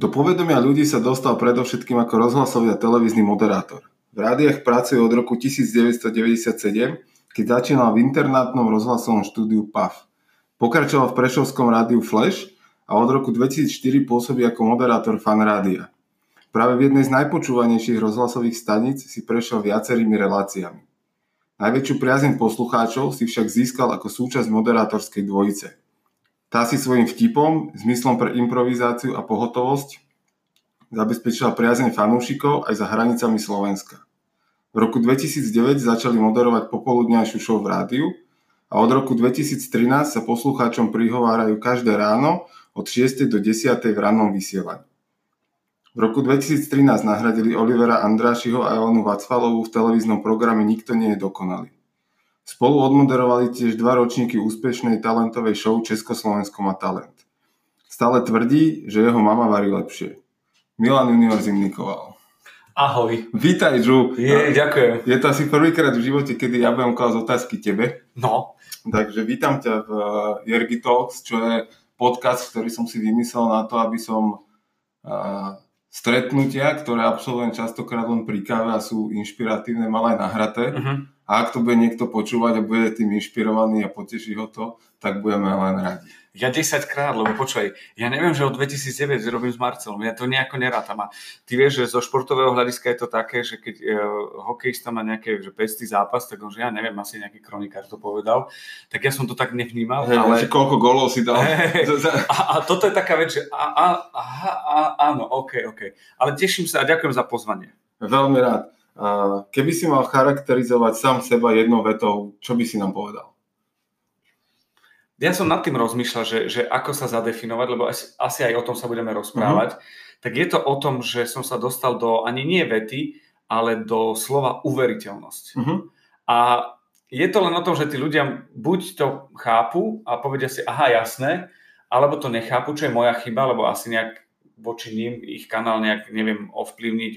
Do povedomia ľudí sa dostal predovšetkým ako rozhlasový a televízny moderátor. V rádiách pracuje od roku 1997, keď začínal v internátnom rozhlasovom štúdiu PAF. Pokračoval v Prešovskom rádiu Flash a od roku 2004 pôsobí ako moderátor fan rádia. Práve v jednej z najpočúvanejších rozhlasových staníc si prešiel viacerými reláciami. Najväčšiu priazeň poslucháčov si však získal ako súčasť moderátorskej dvojice. Tá si svojim vtipom, zmyslom pre improvizáciu a pohotovosť zabezpečila priazeň fanúšikov aj za hranicami Slovenska. V roku 2009 začali moderovať popoludňajšiu show v rádiu a od roku 2013 sa poslucháčom prihovárajú každé ráno od 6. do 10. v rannom vysielaní. V roku 2013 nahradili Olivera Andrášiho a Elenu Vacfalovú v televíznom programe Nikto nie je dokonalý. Spolu odmoderovali tiež dva ročníky úspešnej talentovej show Československo má talent. Stále tvrdí, že jeho mama varí lepšie. Milan Junior Zimnikoval. Ahoj. Vítaj, Žu. Je, ďakujem. Je to asi prvýkrát v živote, kedy ja budem klásť otázky tebe. No. Takže vítam ťa v eh, Jergi Talks, čo je podcast, ktorý som si vymyslel na to, aby som uh, stretnutia, ktoré absolvujem častokrát len pri káve a sú inšpiratívne, mal aj nahraté. Uh-huh a ak to bude niekto počúvať a bude tým inšpirovaný a poteší ho to, tak budeme len radi. Ja 10 krát, lebo počúvaj, ja neviem, že od 2009 robím s Marcelom, ja to nejako nerátam. A ty vieš, že zo športového hľadiska je to také, že keď uh, hokejista má nejaký že pestý zápas, tak on, že ja neviem, asi nejaký kronikár to povedal, tak ja som to tak nevnímal. Hey, ale... koľko golov si dal. Hey, a, a, toto je taká vec, že a, a, a, a, áno, OK, OK. Ale teším sa a ďakujem za pozvanie. Veľmi rád. Keby si mal charakterizovať sám seba jednou vetou, čo by si nám povedal? Ja som nad tým rozmýšľal, že, že ako sa zadefinovať, lebo asi, asi aj o tom sa budeme rozprávať. Uh-huh. Tak je to o tom, že som sa dostal do ani nie vety, ale do slova uveriteľnosť. Uh-huh. A je to len o tom, že tí ľudia buď to chápu a povedia si, aha, jasné, alebo to nechápu, čo je moja chyba, lebo asi nejak voči ním ich kanál nejak, neviem, ovplyvniť,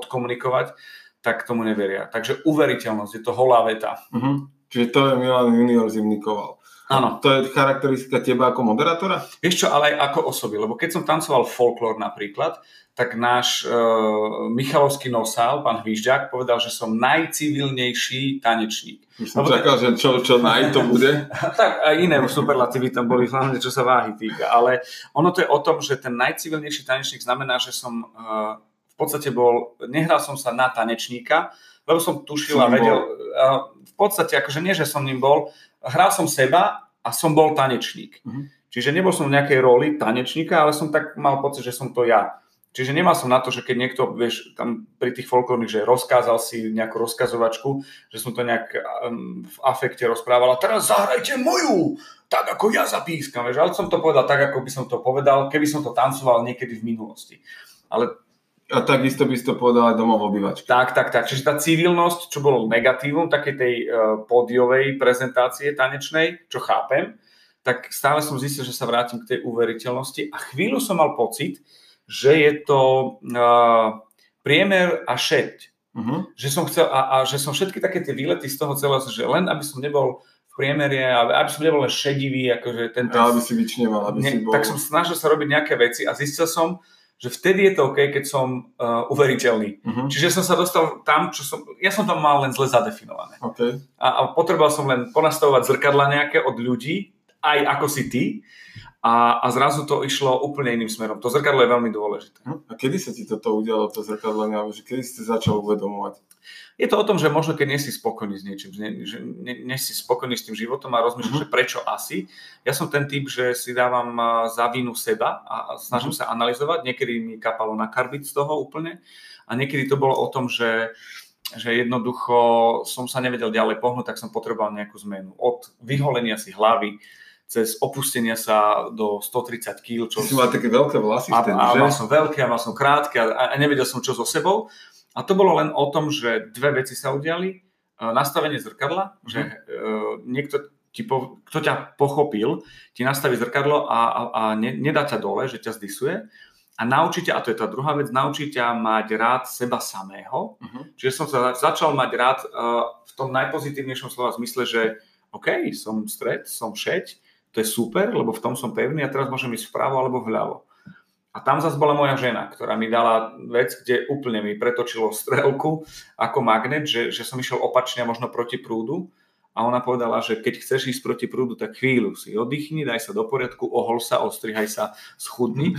odkomunikovať tak tomu neveria. Takže uveriteľnosť, je to holá veta. Uh-huh. Čiže to je Milan Junior Zimnikoval. Áno. To je charakteristika teba ako moderátora? Vieš čo, ale aj ako osoby, lebo keď som tancoval folklór napríklad, tak náš uh, Michalovský nosál, pán Hvížďák, povedal, že som najcivilnejší tanečník. Som čakal, že čo, čo naj to bude. tak aj iné superlatívy tam boli, hlavne čo sa váhy týka. Ale ono to je o tom, že ten najcivilnejší tanečník znamená, že som uh, v podstate bol, nehral som sa na tanečníka, lebo som tušil a vedel, v podstate akože nie, že som ním bol, hral som seba a som bol tanečník. Uh-huh. Čiže nebol som v nejakej roli tanečníka, ale som tak mal pocit, že som to ja. Čiže nemal som na to, že keď niekto, vieš, tam pri tých folklórnych, že rozkázal si nejakú rozkazovačku, že som to nejak um, v afekte rozprával a teraz zahrajte moju, tak ako ja zapískam, vieš, ale som to povedal tak, ako by som to povedal, keby som to tancoval niekedy v minulosti. Ale a takisto by si to povedal aj domov obyvačky. Tak, tak, tak. Čiže tá civilnosť, čo bolo negatívum takej tej uh, pódiovej prezentácie tanečnej, čo chápem, tak stále som zistil, že sa vrátim k tej uveriteľnosti a chvíľu som mal pocit, že je to uh, priemer a šeť. Uh-huh. Že som chcel, a, a že som všetky také tie výlety z toho celého, že len aby som nebol v priemere, aby som nebol len šedivý, akože ten... ten aby si vyčneval, aby ne, si bol... Tak som snažil sa robiť nejaké veci a zistil som, že vtedy je to OK, keď som uh, uveriteľný. Uh-huh. Čiže som sa dostal tam, čo som... Ja som tam mal len zle zadefinované. Okay. A, a potreboval som len ponastavovať zrkadla nejaké od ľudí, aj ako si ty. A, a zrazu to išlo úplne iným smerom. To zrkadlo je veľmi dôležité. Uh-huh. A kedy sa ti toto udialo, to zrkadlenie, kedy si začal uvedomovať? Je to o tom, že možno keď nie si spokojný s niečím, ne, že nie, nie si spokojný s tým životom a rozmýšľaš, že prečo asi. Ja som ten typ, že si dávam za vinu seba a snažím uh-huh. sa analyzovať. Niekedy mi kapalo na karbit z toho úplne a niekedy to bolo o tom, že že jednoducho som sa nevedel ďalej pohnúť, tak som potreboval nejakú zmenu. Od vyholenia si hlavy, cez opustenia sa do 130 kg. Čo si mal také veľké vlasy vtedy, a, a mal som veľké a mal som krátke a, a nevedel som čo so sebou. A to bolo len o tom, že dve veci sa udiali. E, nastavenie zrkadla, mm. že uh, niekto ti po, kto ťa pochopil, ti nastaví zrkadlo a, a, a ne, nedá ťa dole, že ťa zdisuje. A naučí ťa, a to je tá druhá vec, naučí ťa mať rád seba samého. Uh-huh. Čiže som sa začal mať rád uh, v tom najpozitívnejšom slova zmysle, že OK, som stred, som šeť, to je super, lebo v tom som pevný a teraz môžem ísť vpravo alebo vľavo. A tam zase bola moja žena, ktorá mi dala vec, kde úplne mi pretočilo strelku ako magnet, že, že som išiel opačne možno proti prúdu. A ona povedala, že keď chceš ísť proti prúdu, tak chvíľu si oddychni, daj sa do poriadku, ohol sa, ostrihaj sa, schudni.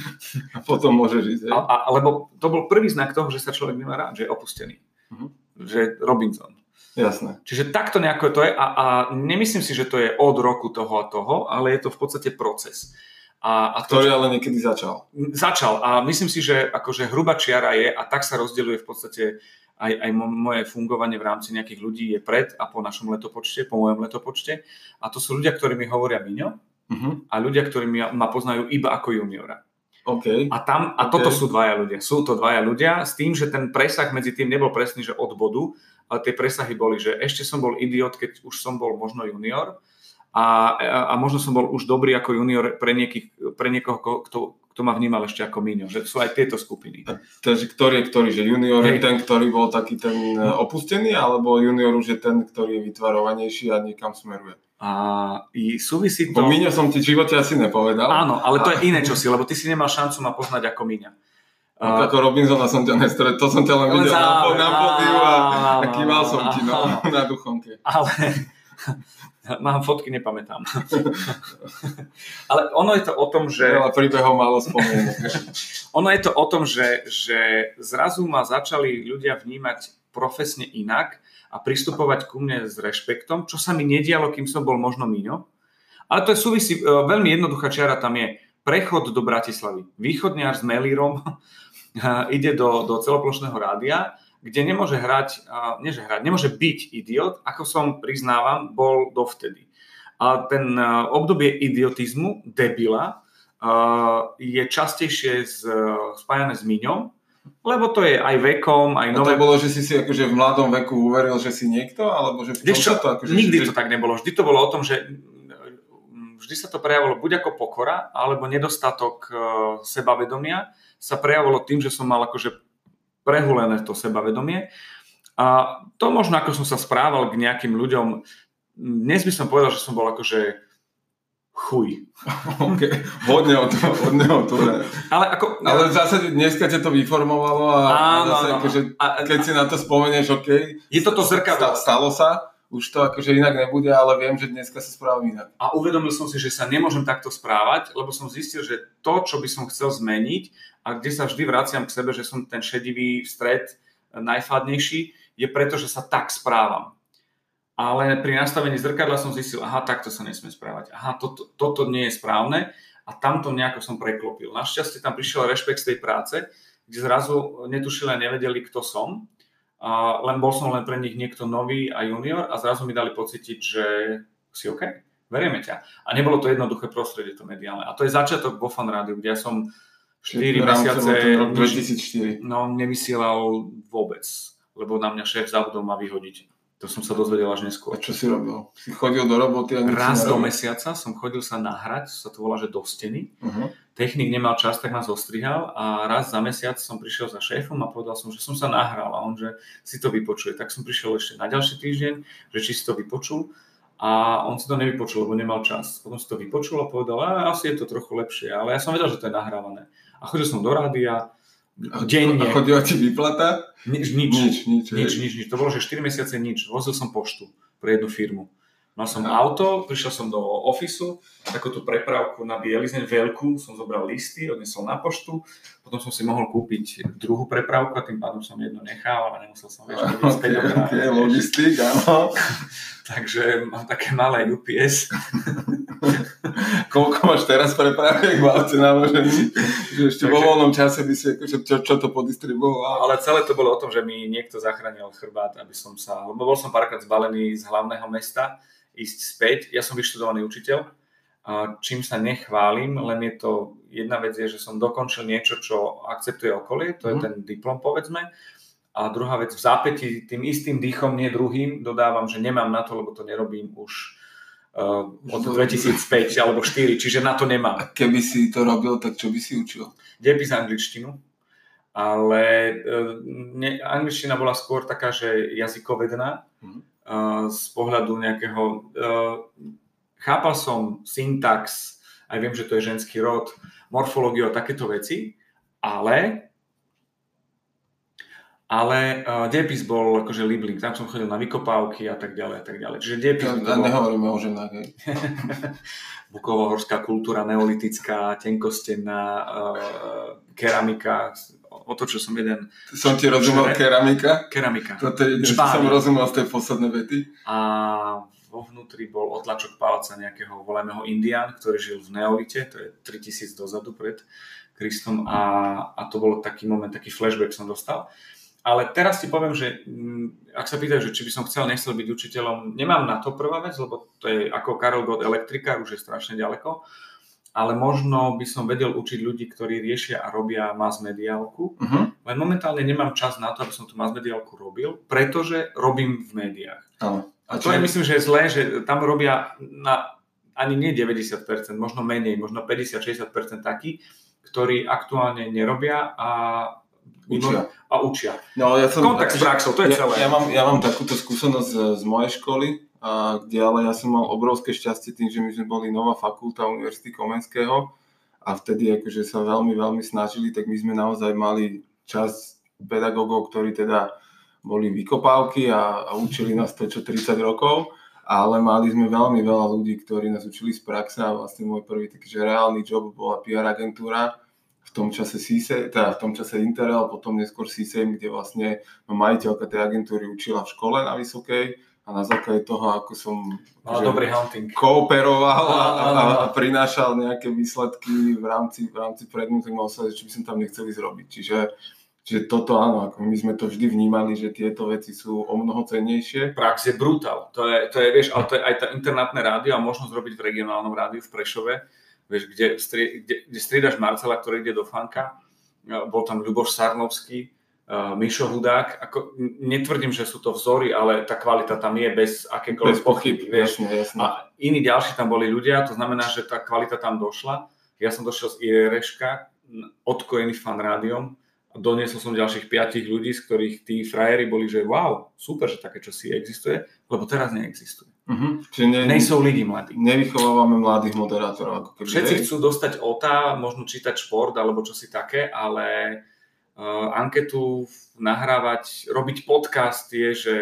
A potom môžeš ísť. A, a, lebo to bol prvý znak toho, že sa človek nemá rád, že je opustený. Uh-huh. Že Robinson. Jasné. Čiže takto nejako to je a, a nemyslím si, že to je od roku toho a toho, ale je to v podstate proces. A, a to, Ktorý ale niekedy začal. Začal a myslím si, že akože hruba čiara je a tak sa rozdeľuje v podstate aj, aj moje fungovanie v rámci nejakých ľudí je pred a po našom letopočte, po mojom letopočte. A to sú ľudia, ktorí mi hovoria Miňo uh-huh. a ľudia, ktorí mi, ma poznajú iba ako juniora. Okay. A, tam, a okay. toto sú dvaja ľudia. Sú to dvaja ľudia s tým, že ten presah medzi tým nebol presný, že od bodu, ale tie presahy boli, že ešte som bol idiot, keď už som bol možno junior a, a možno som bol už dobrý ako junior pre, niekých, pre niekoho, kto, kto ma vnímal ešte ako Míňo, že sú aj tieto skupiny. A takže ktorý je ktorý, že junior Hej. je ten, ktorý bol taký ten e, opustený, alebo junior už je ten, ktorý je vytvarovanejší a niekam smeruje? A i súvisí to... Bo Míňo som ti v živote asi nepovedal. Áno, ale to a... je iné čosi, lebo ty si nemal šancu ma poznať ako Míňa. No, uh, ako Robinsona som ťa nestretol, to som ťa len videl na, na pódiu a, a kýval som ti no, na duchomke. Ale mám fotky, nepamätám. Ale ono je to o tom, že... Ale príbehom malo spomenúť. ono je to o tom, že, že zrazu ma začali ľudia vnímať profesne inak a pristupovať ku mne s rešpektom, čo sa mi nedialo, kým som bol možno míňo. Ale to je súvisí, e, veľmi jednoduchá čiara tam je prechod do Bratislavy. Východňar s Melírom ide do, do celoplošného rádia, kde nemôže hrať, nie že hrať, nemôže byť idiot, ako som priznávam, bol dovtedy. A ten obdobie idiotizmu, debila, je častejšie z, spájané s Miňom, lebo to je aj vekom, aj nové... A to bolo, že si si akože v mladom veku uveril, že si niekto, alebo že v čo, to akože... Nikdy to tak nebolo. Vždy to bolo o tom, že vždy sa to prejavilo buď ako pokora, alebo nedostatok sebavedomia sa prejavilo tým, že som mal akože prehulené to sebavedomie. A to možno, ako som sa správal k nejakým ľuďom, dnes by som povedal, že som bol akože chuj. Okay. Hodne o to, hodne o to. Ale, ako, ale v zásade dneska ťa to vyformovalo a, áno, a zase, akože, a, keď si na to spomenieš, OK. Je toto zrkadlo. Stalo sa, už to akože inak nebude, ale viem, že dneska sa správam inak. A uvedomil som si, že sa nemôžem takto správať, lebo som zistil, že to, čo by som chcel zmeniť a kde sa vždy vraciam k sebe, že som ten šedivý stred najfladnejší, je preto, že sa tak správam. Ale pri nastavení zrkadla som zistil, aha, takto sa nesmie správať. Aha, toto, toto nie je správne a tamto nejako som preklopil. Našťastie tam prišiel rešpekt z tej práce, kde zrazu netušili a nevedeli, kto som a len bol som len pre nich niekto nový a junior a zrazu mi dali pocítiť, že si OK, verieme ťa. A nebolo to jednoduché prostredie to mediálne. A to je začiatok vo Fan Rádiu, kde ja som 4 mesiace rok 2004. No, nevysielal vôbec, lebo na mňa šéf zabudol ma vyhodiť. To som sa dozvedel až neskôr. A čo si robil? Si chodil do roboty? A Raz do mesiaca som chodil sa nahrať, sa to volá, že do steny. Uh-huh. Technik nemal čas, tak ma zostrihal a raz za mesiac som prišiel za šéfom a povedal som, že som sa nahral a on, že si to vypočuje. Tak som prišiel ešte na ďalší týždeň, že či si to vypočul a on si to nevypočul, lebo nemal čas. Potom si to vypočul a povedal, a asi je to trochu lepšie, ale ja som vedel, že to je nahrávané. A chodil som do rádia, denne. A chodila ti výplata? Nič, nič, nič, nič, nič, nič, nič. To bolo, že 4 mesiace nič. Vozil som poštu pre jednu firmu. Mal som Aha. auto, prišiel som do ofisu, takúto prepravku na bielizeň veľkú, som zobral listy, odnesol na poštu, potom som si mohol kúpiť druhú prepravku a tým pádom som jedno nechal a nemusel som vieš, okay, okay, logistik, áno. Takže mám také malé UPS. Koľko máš teraz prepraviek v aute naložený? Že ešte Takže, vo voľnom čase by si akože čo, čo to podistribuoval. Ale celé to bolo o tom, že mi niekto zachránil chrbát, aby som sa, lebo bol som párkrát zbalený z hlavného mesta, ísť späť. Ja som vyštudovaný učiteľ, čím sa nechválim, len je to, jedna vec je, že som dokončil niečo, čo akceptuje okolie, to je mm. ten diplom povedzme, a druhá vec, v zápäti tým istým dýchom, nie druhým, dodávam, že nemám na to, lebo to nerobím už uh, od 2005 alebo 4, čiže na to nemám. A keby si to robil, tak čo by si učil? Depis angličtinu, ale uh, ne, angličtina bola skôr taká, že jazykovedná, mm z pohľadu nejakého... chápal som syntax, aj viem, že to je ženský rod, morfológiu a takéto veci, ale ale uh, depis bol akože Liblink, tam som chodil na vykopávky a tak ďalej a tak ďalej. Čiže depis Ja, bol nehovoríme o ženách, hej. Bukovo-horská kultúra, neolitická, tenkostenná, uh, keramika, o to, čo som jeden, Som ti rozumel keramika. keramika. Toto je som rozumel z tej poslednej vety. A vo vnútri bol otlačok palca nejakého, volajme ho Indián, ktorý žil v Neolite, to je 3000 dozadu pred Kristom a, a to bol taký moment, taký flashback som dostal. Ale teraz ti poviem, že mm, ak sa pýtaš, že či by som chcel, nechcel byť učiteľom, nemám na to prvá vec, lebo to je ako Karol Gott elektrikár, už je strašne ďaleko, ale možno by som vedel učiť ľudí, ktorí riešia a robia mass mediálku, Uh-huh. len momentálne nemám čas na to, aby som tú mass mediálku robil, pretože robím v médiách. Áno. A to je, myslím, že je zlé, že tam robia na ani nie 90%, možno menej, možno 50-60% takí, ktorí aktuálne nerobia a Učia. A učia. No, ja som, Kontakt s praxou, to je ja, celé. Ja mám, ja mám takúto skúsenosť z, z mojej školy, a, kde ale ja som mal obrovské šťastie tým, že my sme boli nová fakulta Univerzity Komenského a vtedy akože sa veľmi, veľmi snažili, tak my sme naozaj mali čas pedagógov, ktorí teda boli vykopávky a, a učili nás to čo 30 rokov, ale mali sme veľmi veľa ľudí, ktorí nás učili z praxe a vlastne môj prvý taký že reálny job bola PR agentúra, v tom čase CISE, teda v tom čase Interel, potom neskôr CISEM, kde vlastne ma majiteľka tej agentúry učila v škole na Vysokej a na základe toho, ako som Mal akože dobrý hunting. kooperoval a, a, áno. a prinášal nejaké výsledky v rámci, v rámci predmetu, tak mal sa, či by som tam nechceli zrobiť. Čiže, čiže toto áno, ako my sme to vždy vnímali, že tieto veci sú o mnoho cennejšie. Prax je brutál. To je, to je, vieš, ale to je aj tá internátne rádio a možnosť robiť v regionálnom rádiu v Prešove, vieš, kde, stri, kde, kde striedaš Marcela, ktorý ide do fanka, bol tam Ľuboš Sarnovský, Mišo Hudák, ako, netvrdím, že sú to vzory, ale tá kvalita tam je bez akékoľvek Bez pochyb, vieš. jasne, jasne. A iní ďalší tam boli ľudia, to znamená, že tá kvalita tam došla. Ja som došiel z IRŠka, odkojený fan rádiom, a doniesol som ďalších piatich ľudí, z ktorých tí frajeri boli, že wow, super, že také čosi existuje, lebo teraz neexistuje. Uh-huh. Čiže ne, Nejsou lidi mladí. nevychovávame mladých moderátorov. Ako keby, Všetci hej? chcú dostať OTA, možno čítať šport alebo čosi také, ale anketu nahrávať, robiť podcast je, že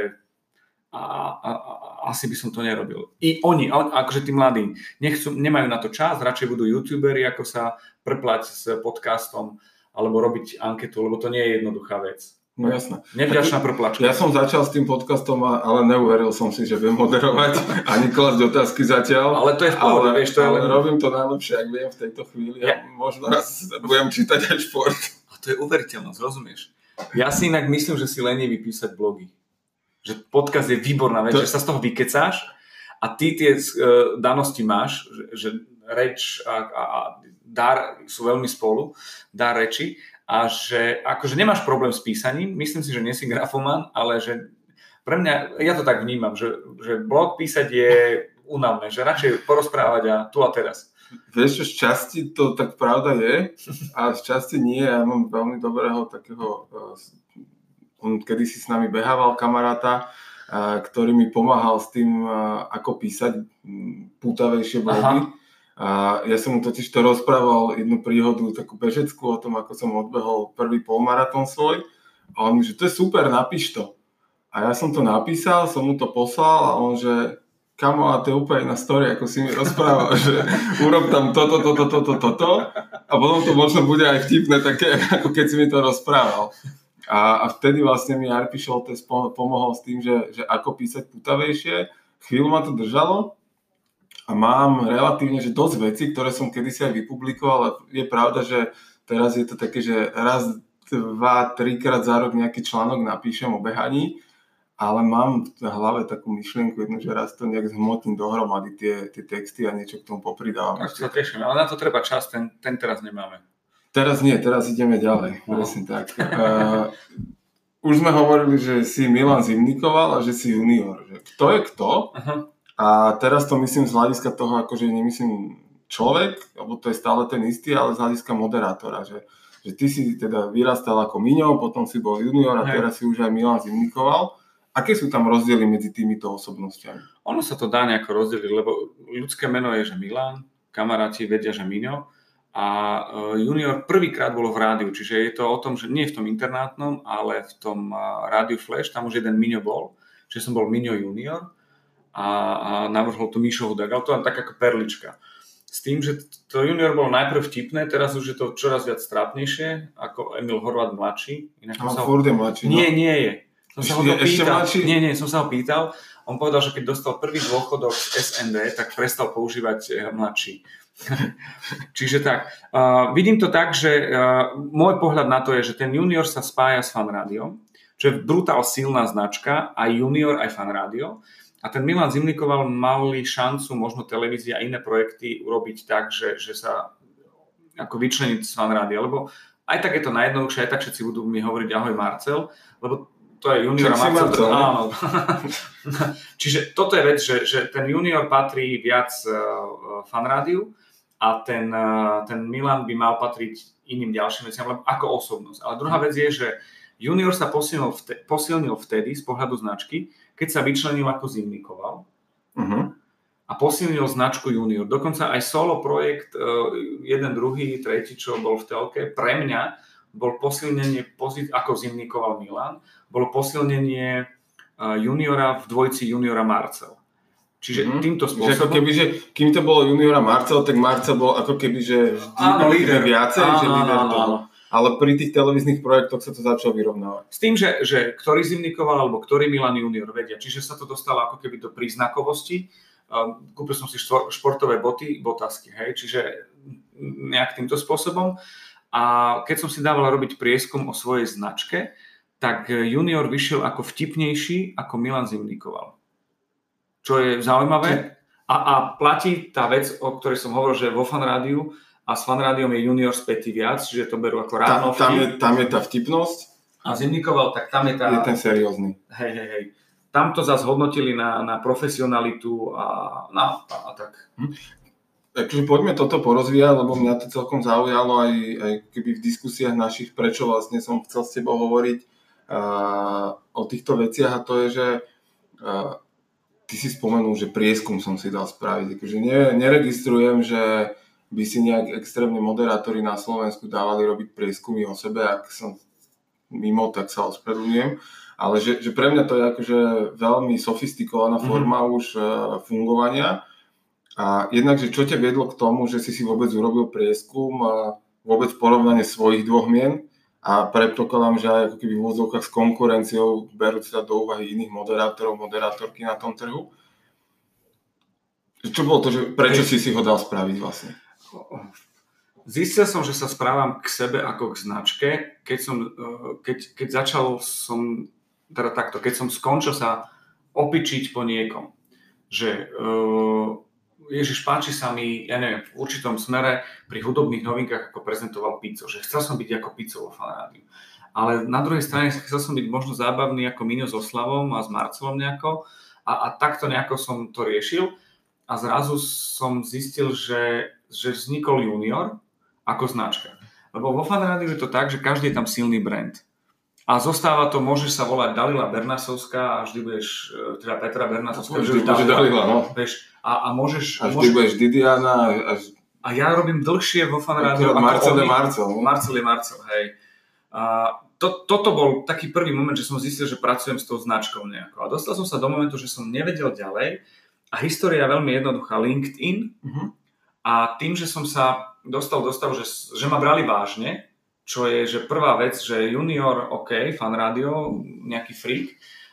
a, a, a, asi by som to nerobil. I oni, akože tí mladí, nechcú, nemajú na to čas, radšej budú youtuberi, ako sa preplať s podcastom alebo robiť anketu, lebo to nie je jednoduchá vec. No jasné. Nevďačná preplačka. Ja som začal s tým podcastom, ale neuveril som si, že viem moderovať ani klasť otázky zatiaľ. Ale to je v pohode, vieš, to je ale len... robím to najlepšie, ak viem v tejto chvíli. Ja, Ja- možno raz budem čítať aj šport. To je uveriteľnosť, rozumieš? Ja si inak myslím, že si lenivý písať blogy. Že podcast je výborná vec, To- že sa z toho vykecáš a ty tie uh, danosti máš, že, že reč a, a, a dar sú veľmi spolu, dar reči a že akože nemáš problém s písaním, myslím si, že nie si grafoman, ale že pre mňa, ja to tak vnímam, že, že blog písať je únavné, že radšej porozprávať a tu a teraz. Vieš z časti to tak pravda je a z časti nie. Ja mám veľmi dobrého takého, uh, on kedysi s nami behával kamaráta, uh, ktorý mi pomáhal s tým, uh, ako písať mm, pútavejšie blogy. A ja som mu totiž to rozprával jednu príhodu, takú bežeckú o tom, ako som odbehol prvý polmaratón svoj. A on mi, že to je super, napíš to. A ja som to napísal, som mu to poslal a on, že kamo, a to je úplne iná story, ako si mi rozprával, že urob tam toto, toto, toto, toto a potom to možno bude aj vtipné také, ako keď si mi to rozprával. A, a vtedy vlastne mi Arpi Šoltes pom- pomohol s tým, že, že ako písať putavejšie. Chvíľu ma to držalo a mám relatívne, že dosť vecí, ktoré som kedysi aj vypublikoval, je pravda, že teraz je to také, že raz, dva, trikrát za rok nejaký článok napíšem o behaní, ale mám v hlave takú myšlienku jednu, že raz to nejak zhmotím dohromady tie, tie texty a niečo k tomu popridávam. Tak sa teším, ale na to treba čas, ten, ten teraz nemáme. Teraz nie, teraz ideme ďalej, No. presne tak. Uh, už sme hovorili, že si Milan Zimnikoval a že si junior. Že kto je kto? Aha. A teraz to myslím z hľadiska toho, akože nemyslím človek, lebo to je stále ten istý, ale z hľadiska moderátora, že, že ty si teda vyrastal ako Miňo, potom si bol junior a teraz si už aj Milan Zimnikoval. Aké sú tam rozdiely medzi týmito osobnostiami? Ono sa to dá nejako rozdeliť, lebo ľudské meno je, že Milan, kamaráti vedia, že Miňo A e, junior prvýkrát bolo v rádiu, čiže je to o tom, že nie v tom internátnom, ale v tom rádiu Flash, tam už jeden Miňo bol, čiže som bol Miňo junior a, a navrhol to Mišo Hudák, ale to len tak ako perlička. S tým, že to junior bolo najprv vtipné, teraz už je to čoraz viac strápnejšie, ako Emil Horvat mladší. Inak no, sa ho... je mladší. No? Nie, nie je. Som sa ho to pýtal. Nie, nie, som sa ho pýtal. On povedal, že keď dostal prvý dôchodok z SND, tak prestal používať eh, mladší. Čiže tak, uh, vidím to tak, že uh, môj pohľad na to je, že ten junior sa spája s fan rádiom, čo je brutál silná značka, aj junior, aj fan rádio. A ten Milan Zimnikoval mali šancu možno televízia a iné projekty urobiť tak, že, že sa ako vyčleniť z fan rádia, lebo aj tak je to najjednoduchšie, aj tak všetci budú mi hovoriť ahoj Marcel, lebo to je junior a Marcel. Marcel áno. Čiže toto je vec, že, že ten junior patrí viac uh, fan rádiu a ten, uh, ten Milan by mal patriť iným ďalším veciam, ako osobnosť. Ale druhá vec je, že junior sa posilnil, vte, posilnil vtedy z pohľadu značky, keď sa vyčlenil ako zimnikoval uh-huh. a posilnil značku junior. Dokonca aj solo projekt, jeden, druhý, tretí, čo bol v telke, pre mňa bol posilnenie, ako zimnikoval Milan, bolo posilnenie e, juniora v dvojci juniora Marcel. Čiže mm-hmm. týmto spôsobom... Že ako keby, že kým to bolo juniora Marcel, tak Marcel bol ako keby, že vždy áno, líder viacej, áno, že líder áno. Áno ale pri tých televíznych projektoch sa to začalo vyrovnávať. S tým, že, že ktorý zimnikoval alebo ktorý Milan Junior vedia, čiže sa to dostalo ako keby do príznakovosti. Kúpil som si športové boty, botasky, hej, čiže nejak týmto spôsobom. A keď som si dával robiť prieskum o svojej značke, tak junior vyšiel ako vtipnejší, ako Milan Zimnikoval. Čo je zaujímavé. A, a platí tá vec, o ktorej som hovoril, že vo fan rádiu a s fanrádiom je junior spätý viac, čiže to berú ako ráno tam, tam, je, tam je tá vtipnosť. A Zimnikoval, tak tam je tá... Je ten seriózny. Hej, hej, hej. Tam to zase hodnotili na, na profesionalitu a, na, a, a tak. Hm. Takže poďme toto porozvíjať, lebo mňa to celkom zaujalo aj, aj keby v diskusiách našich, prečo vlastne som chcel s tebou hovoriť o týchto veciach a to je, že uh, ty si spomenul, že prieskum som si dal spraviť. Takže ne, neregistrujem, že by si nejak extrémne moderátori na Slovensku dávali robiť prieskumy o sebe, ak som mimo, tak sa ospravedlňujem. Ale že, že pre mňa to je akože veľmi sofistikovaná mhm. forma mm-hmm. už uh, fungovania. A jednak, že čo ťa viedlo k tomu, že si si vôbec urobil prieskum a vôbec porovnanie svojich dvoch mien a predpokladám, že aj ako keby v úvodzovkách s konkurenciou berú sa do úvahy iných moderátorov, moderátorky na tom trhu. Čo bolo to, že prečo si si ho dal spraviť vlastne? Zistil som, že sa správam k sebe ako k značke, keď, som, e, keď, keď začal som, teda takto, keď som skončil sa opičiť po niekom. Že uh, Ježiš, páči sa mi, ja neviem, v určitom smere pri hudobných novinkách, ako prezentoval Pico, že chcel som byť ako Pico vo fanáriu. Ale na druhej strane chcel som byť možno zábavný ako Mino so Slavom a s Marcelom nejako a, a takto nejako som to riešil a zrazu som zistil, že že vznikol junior ako značka. Lebo vo fanrádiu je to tak, že každý je tam silný brand. A zostáva to, môžeš sa volať Dalila Bernasovská a vždy budeš, e, teda Petra Bernasovská, vždy budeš Dalila, no. Vieš, a, a môžeš... A vždy môžeš, budeš Didiana. A, a ja robím dlhšie vo fanrádiu ako Marcel je Marcel. Ne? Marcel je Marcel, hej. A to, toto bol taký prvý moment, že som zistil, že pracujem s tou značkou nejako. A dostal som sa do momentu, že som nevedel ďalej. A história je veľmi jednoduchá. LinkedIn, uh-huh a tým, že som sa dostal do stavu, že, že ma brali vážne, čo je, že prvá vec, že junior, OK, fan rádio, nejaký freak,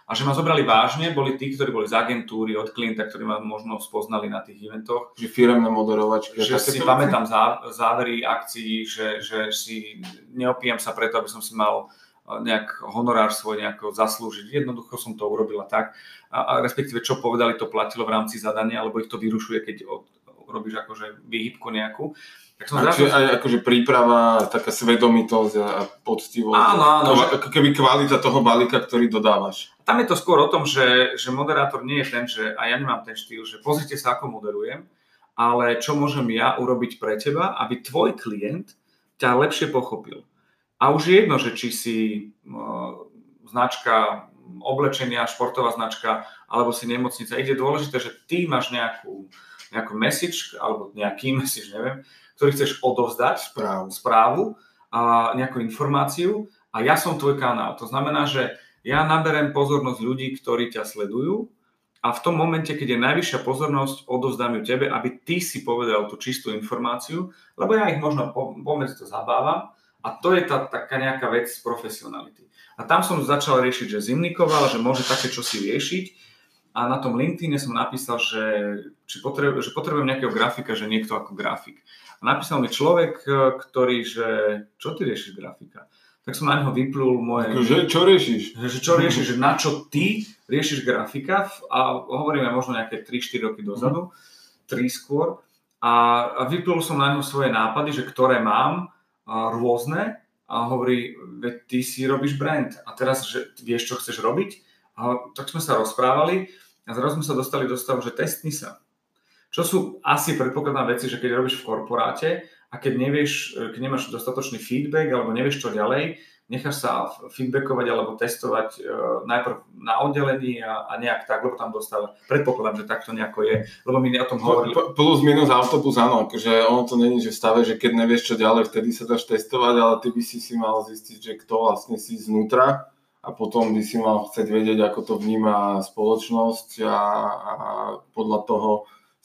a že ma zobrali vážne, boli tí, ktorí boli z agentúry, od klienta, ktorí ma možno spoznali na tých eventoch. Že firemné moderovačky. Že si pamätám zá, závery akcií, že, že si neopijam sa preto, aby som si mal eh, nejak honorár svoj nejako zaslúžiť. Jednoducho som to urobila tak. A, a respektíve, čo povedali, to platilo v rámci zadania, alebo ich to vyrušuje, keď od, robíš akože výhybku nejakú. Tak som a aj akože príprava, taká svedomitosť a poctivosť. Áno, áno. Že... Ako keby kvalita toho balíka, ktorý dodávaš. Tam je to skôr o tom, že, že moderátor nie je ten, že, a ja nemám ten štýl, že pozrite sa, ako moderujem, ale čo môžem ja urobiť pre teba, aby tvoj klient ťa lepšie pochopil. A už je jedno, že či si uh, značka oblečenia, športová značka, alebo si nemocnica. Ide dôležité, že ty máš nejakú nejakú message, alebo nejaký message, neviem, ktorý chceš odovzdať Správu. správu a nejakú informáciu a ja som tvoj kanál. To znamená, že ja naberem pozornosť ľudí, ktorí ťa sledujú a v tom momente, keď je najvyššia pozornosť, odovzdám ju tebe, aby ty si povedal tú čistú informáciu, lebo ja ich možno pomedzi to zabávam a to je tá taká nejaká vec z profesionality. A tam som začal riešiť, že zimnikoval, že môže také čosi riešiť a na tom LinkedIne som napísal, že, či potrebujem, že potrebujem nejakého grafika, že niekto ako grafik. A napísal mi človek, ktorý, že čo ty riešiš grafika? tak som na neho vyplul moje... Že, čo riešiš? Že čo riešiš, že na čo ty riešiš grafika a hovoríme možno nejaké 3-4 roky dozadu, 3 skôr a, a vyplul som na neho svoje nápady, že ktoré mám a rôzne a hovorí, veď ty si robíš brand a teraz, že vieš, čo chceš robiť? A tak sme sa rozprávali a zrazu sme sa dostali do stavu, že testni sa. Čo sú asi predpokladná veci, že keď robíš v korporáte, a keď nevieš, e, keď nemáš dostatočný feedback alebo nevieš čo ďalej, necháš sa feedbackovať alebo testovať uh, najprv na oddelení a, a nejak tak, lebo tam dostáva. Predpokladám, že takto nejako je, lebo my o tom hovorili. Plus minus autobus, áno, akože ono to není, že v stave, že keď nevieš čo ďalej, vtedy sa dáš testovať, ale ty by si si mal zistiť, že kto vlastne si znútra a potom by si mal chcieť vedieť, ako to vníma spoločnosť a, a podľa toho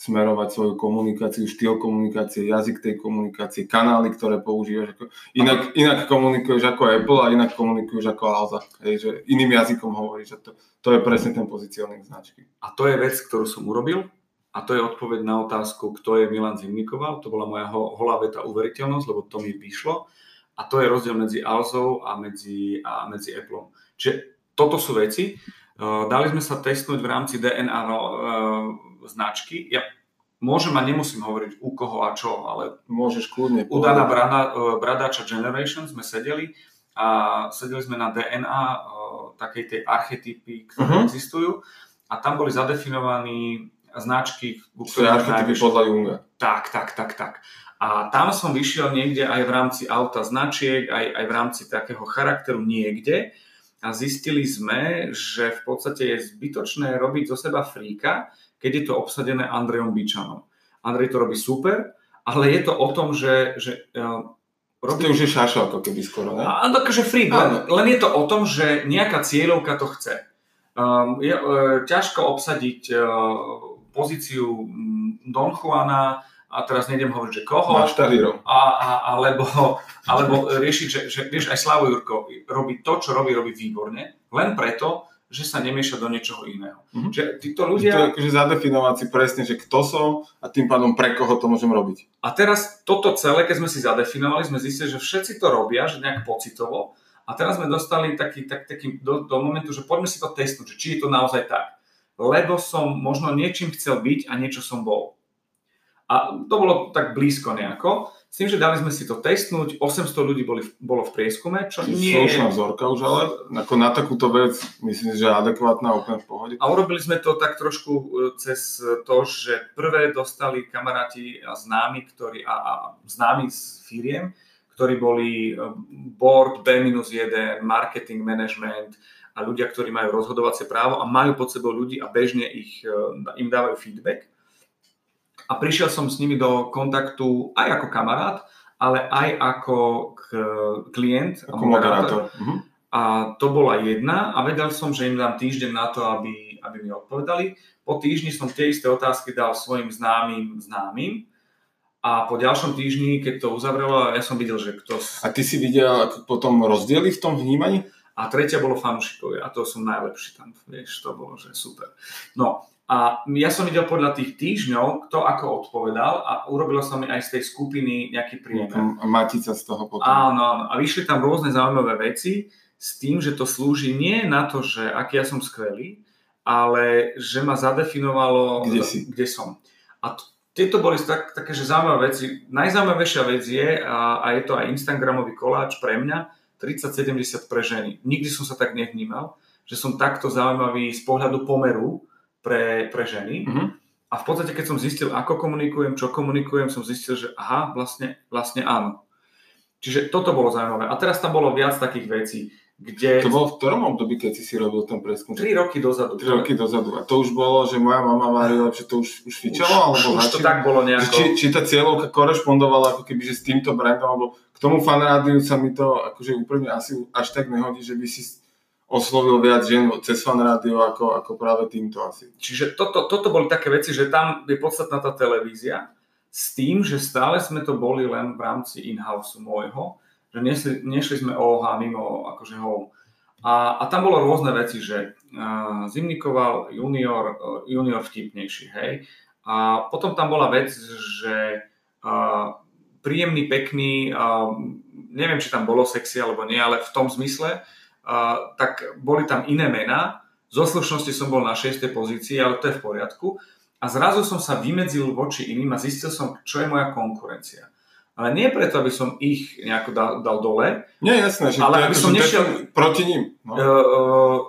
smerovať svoju komunikáciu, štýl komunikácie, jazyk tej komunikácie, kanály, ktoré používaš. Ako, inak, inak komunikuješ ako Apple a inak komunikuješ ako Alza. Hej, že iným jazykom hovoríš. To, to je presne ten pozicioning značky. A to je vec, ktorú som urobil. A to je odpoveď na otázku, kto je Milan Zimnikoval. To bola moja holá veta uveriteľnosť, lebo to mi vyšlo. A to je rozdiel medzi Alzou a medzi, a medzi Appleom. Čiže toto sú veci. Dali sme sa testnúť v rámci DNA značky. Ja môžem a nemusím hovoriť u koho a čo, ale môžeš kľudne. U Dana Brada, e, Bradača Generation sme sedeli a sedeli sme na DNA e, takej tej archetypy, ktoré uh-huh. existujú a tam boli zadefinovaní značky, u ktorých archetypy podľa Junga. Tak, tak, tak, tak. A tam som vyšiel niekde aj v rámci auta značiek, aj, aj v rámci takého charakteru niekde a zistili sme, že v podstate je zbytočné robiť zo seba fríka, keď je to obsadené Andrejom Bičanom. Andrej to robí super, ale je to o tom, že, že robí... To už je šašo ako keby skoro, ne? Áno, takže free, len, len je to o tom, že nejaká cieľovka to chce. Um, je uh, ťažko obsadiť uh, pozíciu mm, Don Juana, a teraz nejdem hovoriť, že koho, a, a, alebo, alebo riešiť, že, že vieš, aj Slavo Jurko robí to, čo robí, robí výborne, len preto, že sa nemieša do niečoho iného. Mm-hmm. Že títo ľudia... To je akože zadefinovať si presne, že kto som a tým pádom pre koho to môžem robiť. A teraz toto celé, keď sme si zadefinovali, sme zistili, že všetci to robia, že nejak pocitovo. A teraz sme dostali taký, tak, taký do, do momentu, že poďme si to testnúť, že či je to naozaj tak. Lebo som možno niečím chcel byť a niečo som bol. A to bolo tak blízko nejako. S tým, že dali sme si to testnúť, 800 ľudí boli, bolo v prieskume, čo nie. Slušná vzorka už, ale ako na takúto vec myslím, že adekvátna, úplne v pohode. A urobili sme to tak trošku e, cez to, že prvé dostali kamaráti a známi, ktorí, a, a známi z firiem, ktorí boli e, board B-1, marketing management a ľudia, ktorí majú rozhodovacie právo a majú pod sebou ľudí a bežne ich, e, im dávajú feedback a prišiel som s nimi do kontaktu aj ako kamarát, ale aj ako klient. Ako moderátor. Uh-huh. A to bola jedna a vedel som, že im dám týždeň na to, aby, aby mi odpovedali. Po týždni som tie isté otázky dal svojim známym známym a po ďalšom týždni, keď to uzavrelo, ja som videl, že kto... A ty si videl potom rozdiely v tom vnímaní? A tretia bolo fanúšikovia a to som najlepší tam, vieš, to bolo, že super. No a ja som videl podľa tých týždňov, kto ako odpovedal a urobilo sa mi aj z tej skupiny nejaký priemer. Matica z toho potom. Áno, áno. A vyšli tam rôzne zaujímavé veci s tým, že to slúži nie na to, že aký ja som skvelý, ale že ma zadefinovalo, kde, si? kde som. A t- tieto boli tak, také, že zaujímavé veci. Najzaujímavejšia vec je, a, a je to aj Instagramový koláč pre mňa, 30-70 pre ženy. Nikdy som sa tak nevnímal, že som takto zaujímavý z pohľadu pomeru, pre, pre ženy. Mm-hmm. A v podstate, keď som zistil, ako komunikujem, čo komunikujem, som zistil, že aha, vlastne, vlastne áno. Čiže toto bolo zaujímavé. A teraz tam bolo viac takých vecí. kde... To bolo v ktorom období, keď si si robil ten preskum? 3 roky dozadu. 3 roky dozadu. A to už bolo, že moja mama varila, že to už, už fičalo? Už, alebo už to tak bolo nejako. Či, či tá cieľovka korešpondovala ako keby, že s týmto brandom, alebo k tomu fanrádiu sa mi to akože úplne asi až tak nehodí, že by si oslovil viac žien cez fanrádio ako, ako práve týmto asi. Čiže toto, toto boli také veci, že tam je podstatná tá televízia, s tým, že stále sme to boli len v rámci in-house môjho, že nešli, nešli sme OH mimo akože ho. A, a tam bolo rôzne veci, že uh, zimnikoval junior, uh, junior vtipnejší, hej. A potom tam bola vec, že uh, príjemný, pekný, uh, neviem, či tam bolo sexy alebo nie, ale v tom zmysle, uh, tak boli tam iné mená. Zo slušnosti som bol na 6. pozícii, ale to je v poriadku a zrazu som sa vymedzil voči iným a zistil som, čo je moja konkurencia. Ale nie preto, aby som ich nejako dal, dal dole. Nie, jasné, že ale aby som nešiel proti ním. No. Uh, uh,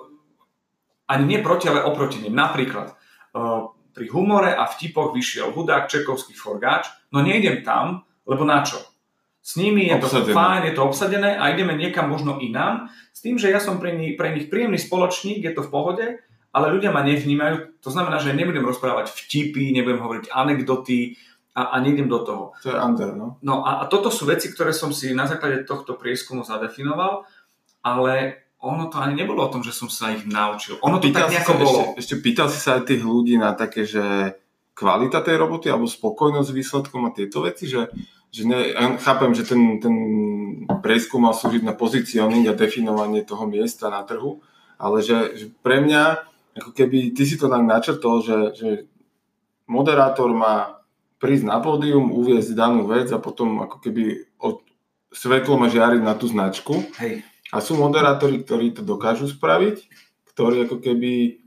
ani nie proti, ale oproti ním. Napríklad uh, pri humore a vtipoch vyšiel hudák, čekovský forgáč, no nejdem tam, lebo na čo? S nimi je obsadené. to fajn, je to obsadené a ideme niekam možno inám, s tým, že ja som pre nich, pre nich príjemný spoločník, je to v pohode, ale ľudia ma nevnímajú. To znamená, že nebudem rozprávať vtipy, nebudem hovoriť anekdoty a, a nejdem do toho. To je under, no. No a, a toto sú veci, ktoré som si na základe tohto prieskumu zadefinoval, ale ono to ani nebolo o tom, že som sa ich naučil. Ono to pýtal tak nejako sa, bolo. Ešte, ešte pýtal si sa aj tých ľudí na také, že kvalita tej roboty alebo spokojnosť s výsledkom a tieto veci, že, že ne, ja chápem, že ten, ten prieskum mal slúžiť na pozicioning a definovanie toho miesta na trhu, ale že, že pre mňa ako keby ty si to tak načrtol, že, že moderátor má prísť na pódium, uviezť danú vec a potom ako keby od svetlo má žiariť na tú značku. Hej. A sú moderátori, ktorí to dokážu spraviť, ktorí ako keby,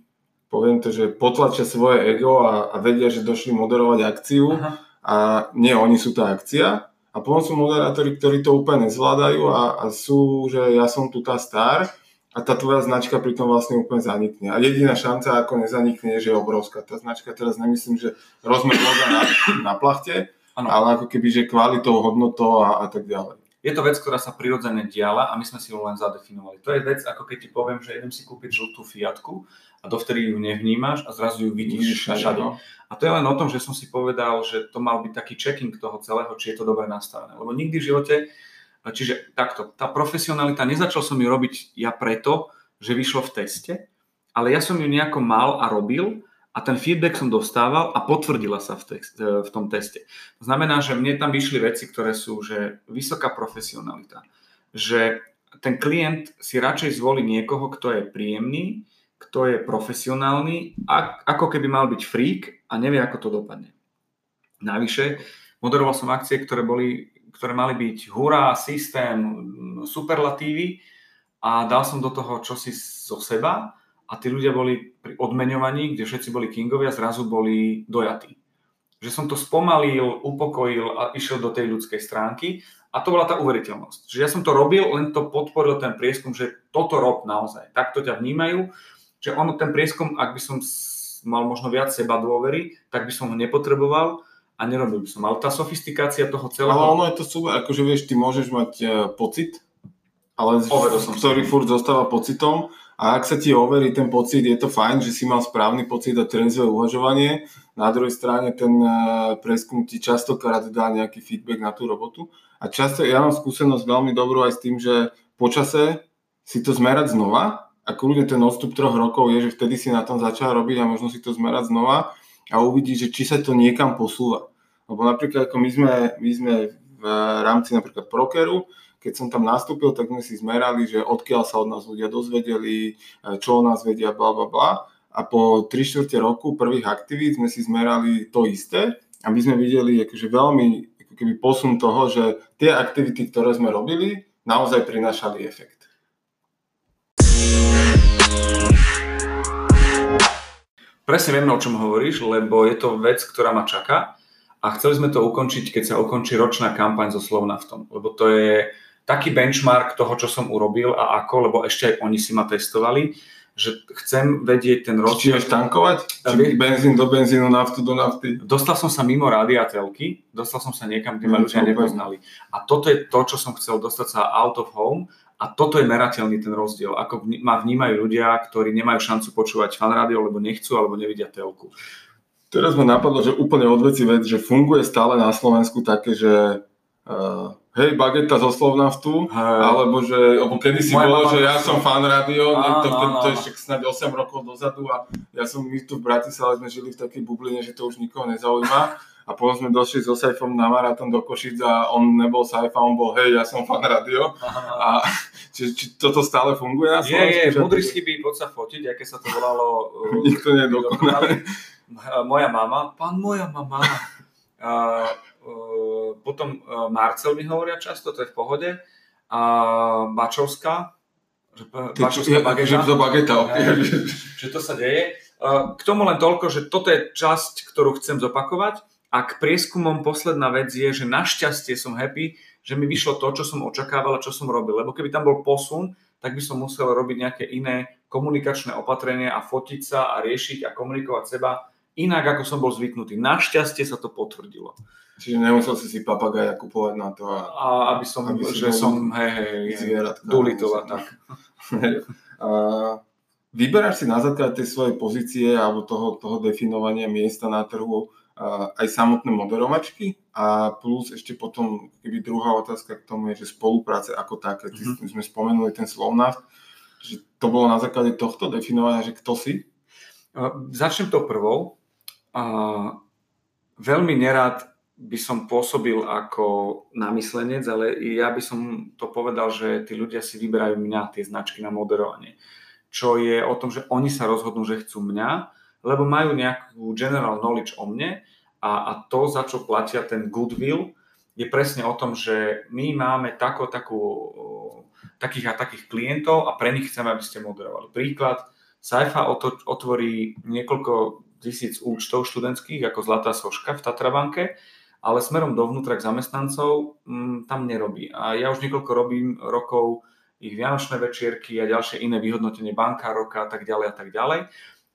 poviem to, že potlačia svoje ego a, a vedia, že došli moderovať akciu Aha. A nie oni sú tá akcia. A potom sú moderátori, ktorí to úplne nezvládajú a, a sú, že ja som tu tá star a tá tvoja značka pritom vlastne úplne zanikne. A jediná šanca, ako nezanikne, je, že je obrovská. Tá značka teraz nemyslím, že rozmer na, na plachte, ano. ale ako keby, že kvalitou, hodnotou a, a tak ďalej. Je to vec, ktorá sa prirodzene diala a my sme si ju len zadefinovali. To je vec, ako keď ti poviem, že idem si kúpiť žltú Fiatku a dovtedy ju nevnímaš a zrazu ju vidíš všade. No. A to je len o tom, že som si povedal, že to mal byť taký checking toho celého, či je to dobre nastavené. Lebo nikdy v živote Čiže takto, tá profesionalita, nezačal som ju robiť ja preto, že vyšlo v teste, ale ja som ju nejako mal a robil a ten feedback som dostával a potvrdila sa v, text, e, v tom teste. To znamená, že mne tam vyšli veci, ktoré sú, že vysoká profesionalita, že ten klient si radšej zvolí niekoho, kto je príjemný, kto je profesionálny, ako keby mal byť freak a nevie, ako to dopadne. Navyše, moderoval som akcie, ktoré boli ktoré mali byť hurá, systém, superlatívy a dal som do toho čosi zo seba a tí ľudia boli pri odmeňovaní, kde všetci boli kingovia, zrazu boli dojatí. Že som to spomalil, upokojil a išiel do tej ľudskej stránky a to bola tá uveriteľnosť. Že ja som to robil, len to podporil ten prieskum, že toto rob naozaj. Takto ťa vnímajú, že ono ten prieskum, ak by som mal možno viac seba dôvery, tak by som ho nepotreboval, a nerobil by som. Ale tá sofistikácia toho celého... Ale ono je to super, akože vieš, ty môžeš mať uh, pocit, ale som ktorý furt zostáva pocitom a ak sa ti overí ten pocit, je to fajn, že si mal správny pocit a trenzové uvažovanie. Na druhej strane ten uh, preskum ti častokrát dá nejaký feedback na tú robotu. A často, ja mám skúsenosť veľmi dobrú aj s tým, že počase si to zmerať znova, ako ľudia ten odstup troch rokov je, že vtedy si na tom začal robiť a možno si to zmerať znova a uvidí, že či sa to niekam posúva. Lebo napríklad ako my sme, my sme v rámci napríklad Prokeru, keď som tam nastúpil, tak sme si zmerali, že odkiaľ sa od nás ľudia dozvedeli, čo o nás vedia, bla bla bla. A po 3 čtvrte roku prvých aktivít sme si zmerali to isté a my sme videli akože veľmi keby posun toho, že tie aktivity, ktoré sme robili, naozaj prinášali efekt. Presne viem, o čom hovoríš, lebo je to vec, ktorá ma čaká a chceli sme to ukončiť, keď sa ukončí ročná kampaň so Slovnaftom, lebo to je taký benchmark toho, čo som urobil a ako, lebo ešte aj oni si ma testovali, že chcem vedieť ten rozdiel. Či tankovať? Či benzín do benzínu, naftu do nafty? Dostal som sa mimo rádia telky, dostal som sa niekam, kde ma ľudia nepoznali. A toto je to, čo som chcel, dostať sa out of home A toto je merateľný ten rozdiel, ako ma vnímajú ľudia, ktorí nemajú šancu počúvať fan rádio, lebo nechcú, alebo nevidia telku. Teraz ma napadlo, že úplne odveci vec, že funguje stále na Slovensku také, že uh, hej, bageta zo Slovnaftu, hey. alebo že, lebo kedy si bolo, že ja som fan rádio, to, to, to, je ešte snáď 8 rokov dozadu a ja som, my tu v Bratislave sme žili v takej bubline, že to už nikoho nezaujíma a potom sme došli so Saifom na maratón do Košic a on nebol Saifa, on bol hej, ja som fan rádio. A či, či, toto stále funguje na Slovensku? Je, je, múdry chyby, poď sa fotiť, aké sa to volalo. Uh, Nikto nie je Moja mama, pán moja mama. Uh, potom uh, Marcel mi hovoria často, to je v pohode. A Bačovská, že, Bačovská bageta. Že to sa deje. K tomu len toľko, že toto je časť, ktorú chcem zopakovať a k prieskumom posledná vec je, že našťastie som happy, že mi vyšlo to, čo som očakával a čo som robil. Lebo keby tam bol posun, tak by som musel robiť nejaké iné komunikačné opatrenia a fotiť sa a riešiť a komunikovať seba inak, ako som bol zvyknutý. Našťastie sa to potvrdilo. Čiže nemusel si si papagaja kupovať na to. A, a aby som, aby že som, hej, hej, Doolittle a tak. a, vyberáš si na základe tej svojej pozície alebo toho, toho definovania miesta na trhu aj samotné moderovačky a plus ešte potom, keby druhá otázka k tomu je, že spolupráce ako také. Mm-hmm. Sme spomenuli ten slovnáv, že to bolo na základe tohto definované, že kto si? Začnem to prvou. Veľmi nerád by som pôsobil ako namyslenec, ale ja by som to povedal, že tí ľudia si vyberajú mňa, tie značky na moderovanie. Čo je o tom, že oni sa rozhodnú, že chcú mňa lebo majú nejakú general knowledge o mne a, a to, za čo platia ten goodwill, je presne o tom, že my máme tako, takú, takých a takých klientov a pre nich chceme, aby ste moderovali. Príklad, Saifa otvorí niekoľko tisíc účtov študentských ako Zlatá soška v Tatrabanke, ale smerom dovnútra k zamestnancov m, mm, tam nerobí. A ja už niekoľko robím rokov ich vianočné večierky a ďalšie iné vyhodnotenie banka roka a tak ďalej a tak ďalej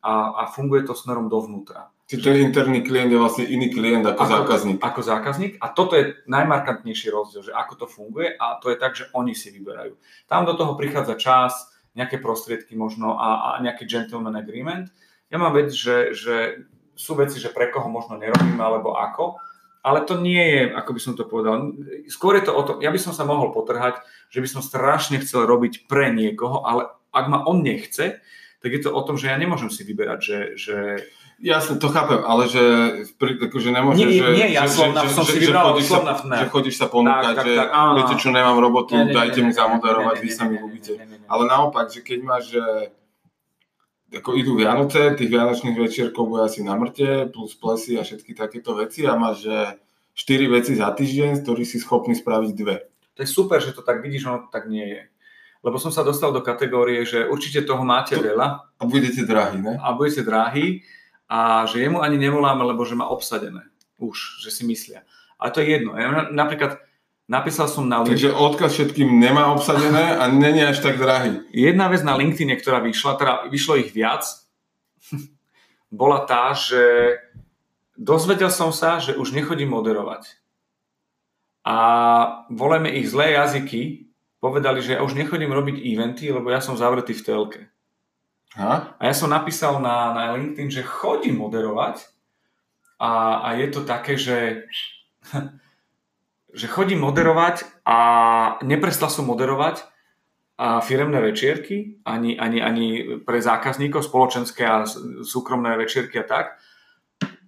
a, a funguje to smerom dovnútra. Čiže ten interný klient je vlastne iný klient ako, ako zákazník. Ako zákazník a toto je najmarkantnejší rozdiel, že ako to funguje a to je tak, že oni si vyberajú. Tam do toho prichádza čas, nejaké prostriedky možno a, a nejaký gentleman agreement. Ja mám vec, že, že sú veci, že pre koho možno nerobíme alebo ako, ale to nie je, ako by som to povedal, skôr je to o tom, ja by som sa mohol potrhať, že by som strašne chcel robiť pre niekoho, ale ak ma on nechce, tak je to o tom, že ja nemôžem si vyberať, že... že... Jasne, to chápem, ale že, akože nemôžeš, nie, že, nie, ja že, som, že, som že, si vybral že, chodíš sa, že chodíš sa ponúkať, tak, tak, že tak, áno, viete čo, nemám robotu, nie, nie, dajte nie, mi zamoderovať, vy sa mi ľúbite. Ale naopak, že keď máš, že ako idú Vianoce, tých vianočných večierkov bude asi na mŕte, plus plesy a všetky takéto veci a máš, že 4 veci za týždeň, z ktorých si schopný spraviť dve. To je super, že to tak vidíš, ono tak nie je lebo som sa dostal do kategórie, že určite toho máte to, veľa. A budete drahí, ne? A budete drahí a že jemu ani nevoláme, lebo že má obsadené. Už, že si myslia. A to je jedno. Ja napríklad napísal som na LinkedIn... Takže odkaz všetkým nemá obsadené a není až tak drahý. Jedna vec na LinkedIn, ktorá vyšla, teda vyšlo ich viac, bola tá, že dozvedel som sa, že už nechodím moderovať. A volajme ich zlé jazyky, povedali, že ja už nechodím robiť eventy, lebo ja som zavretý v telke. Ha? A ja som napísal na, na LinkedIn, že chodím moderovať a, a je to také, že, že chodím moderovať a neprestal som moderovať a firemné večierky, ani, ani, ani pre zákazníkov, spoločenské a súkromné večierky a tak.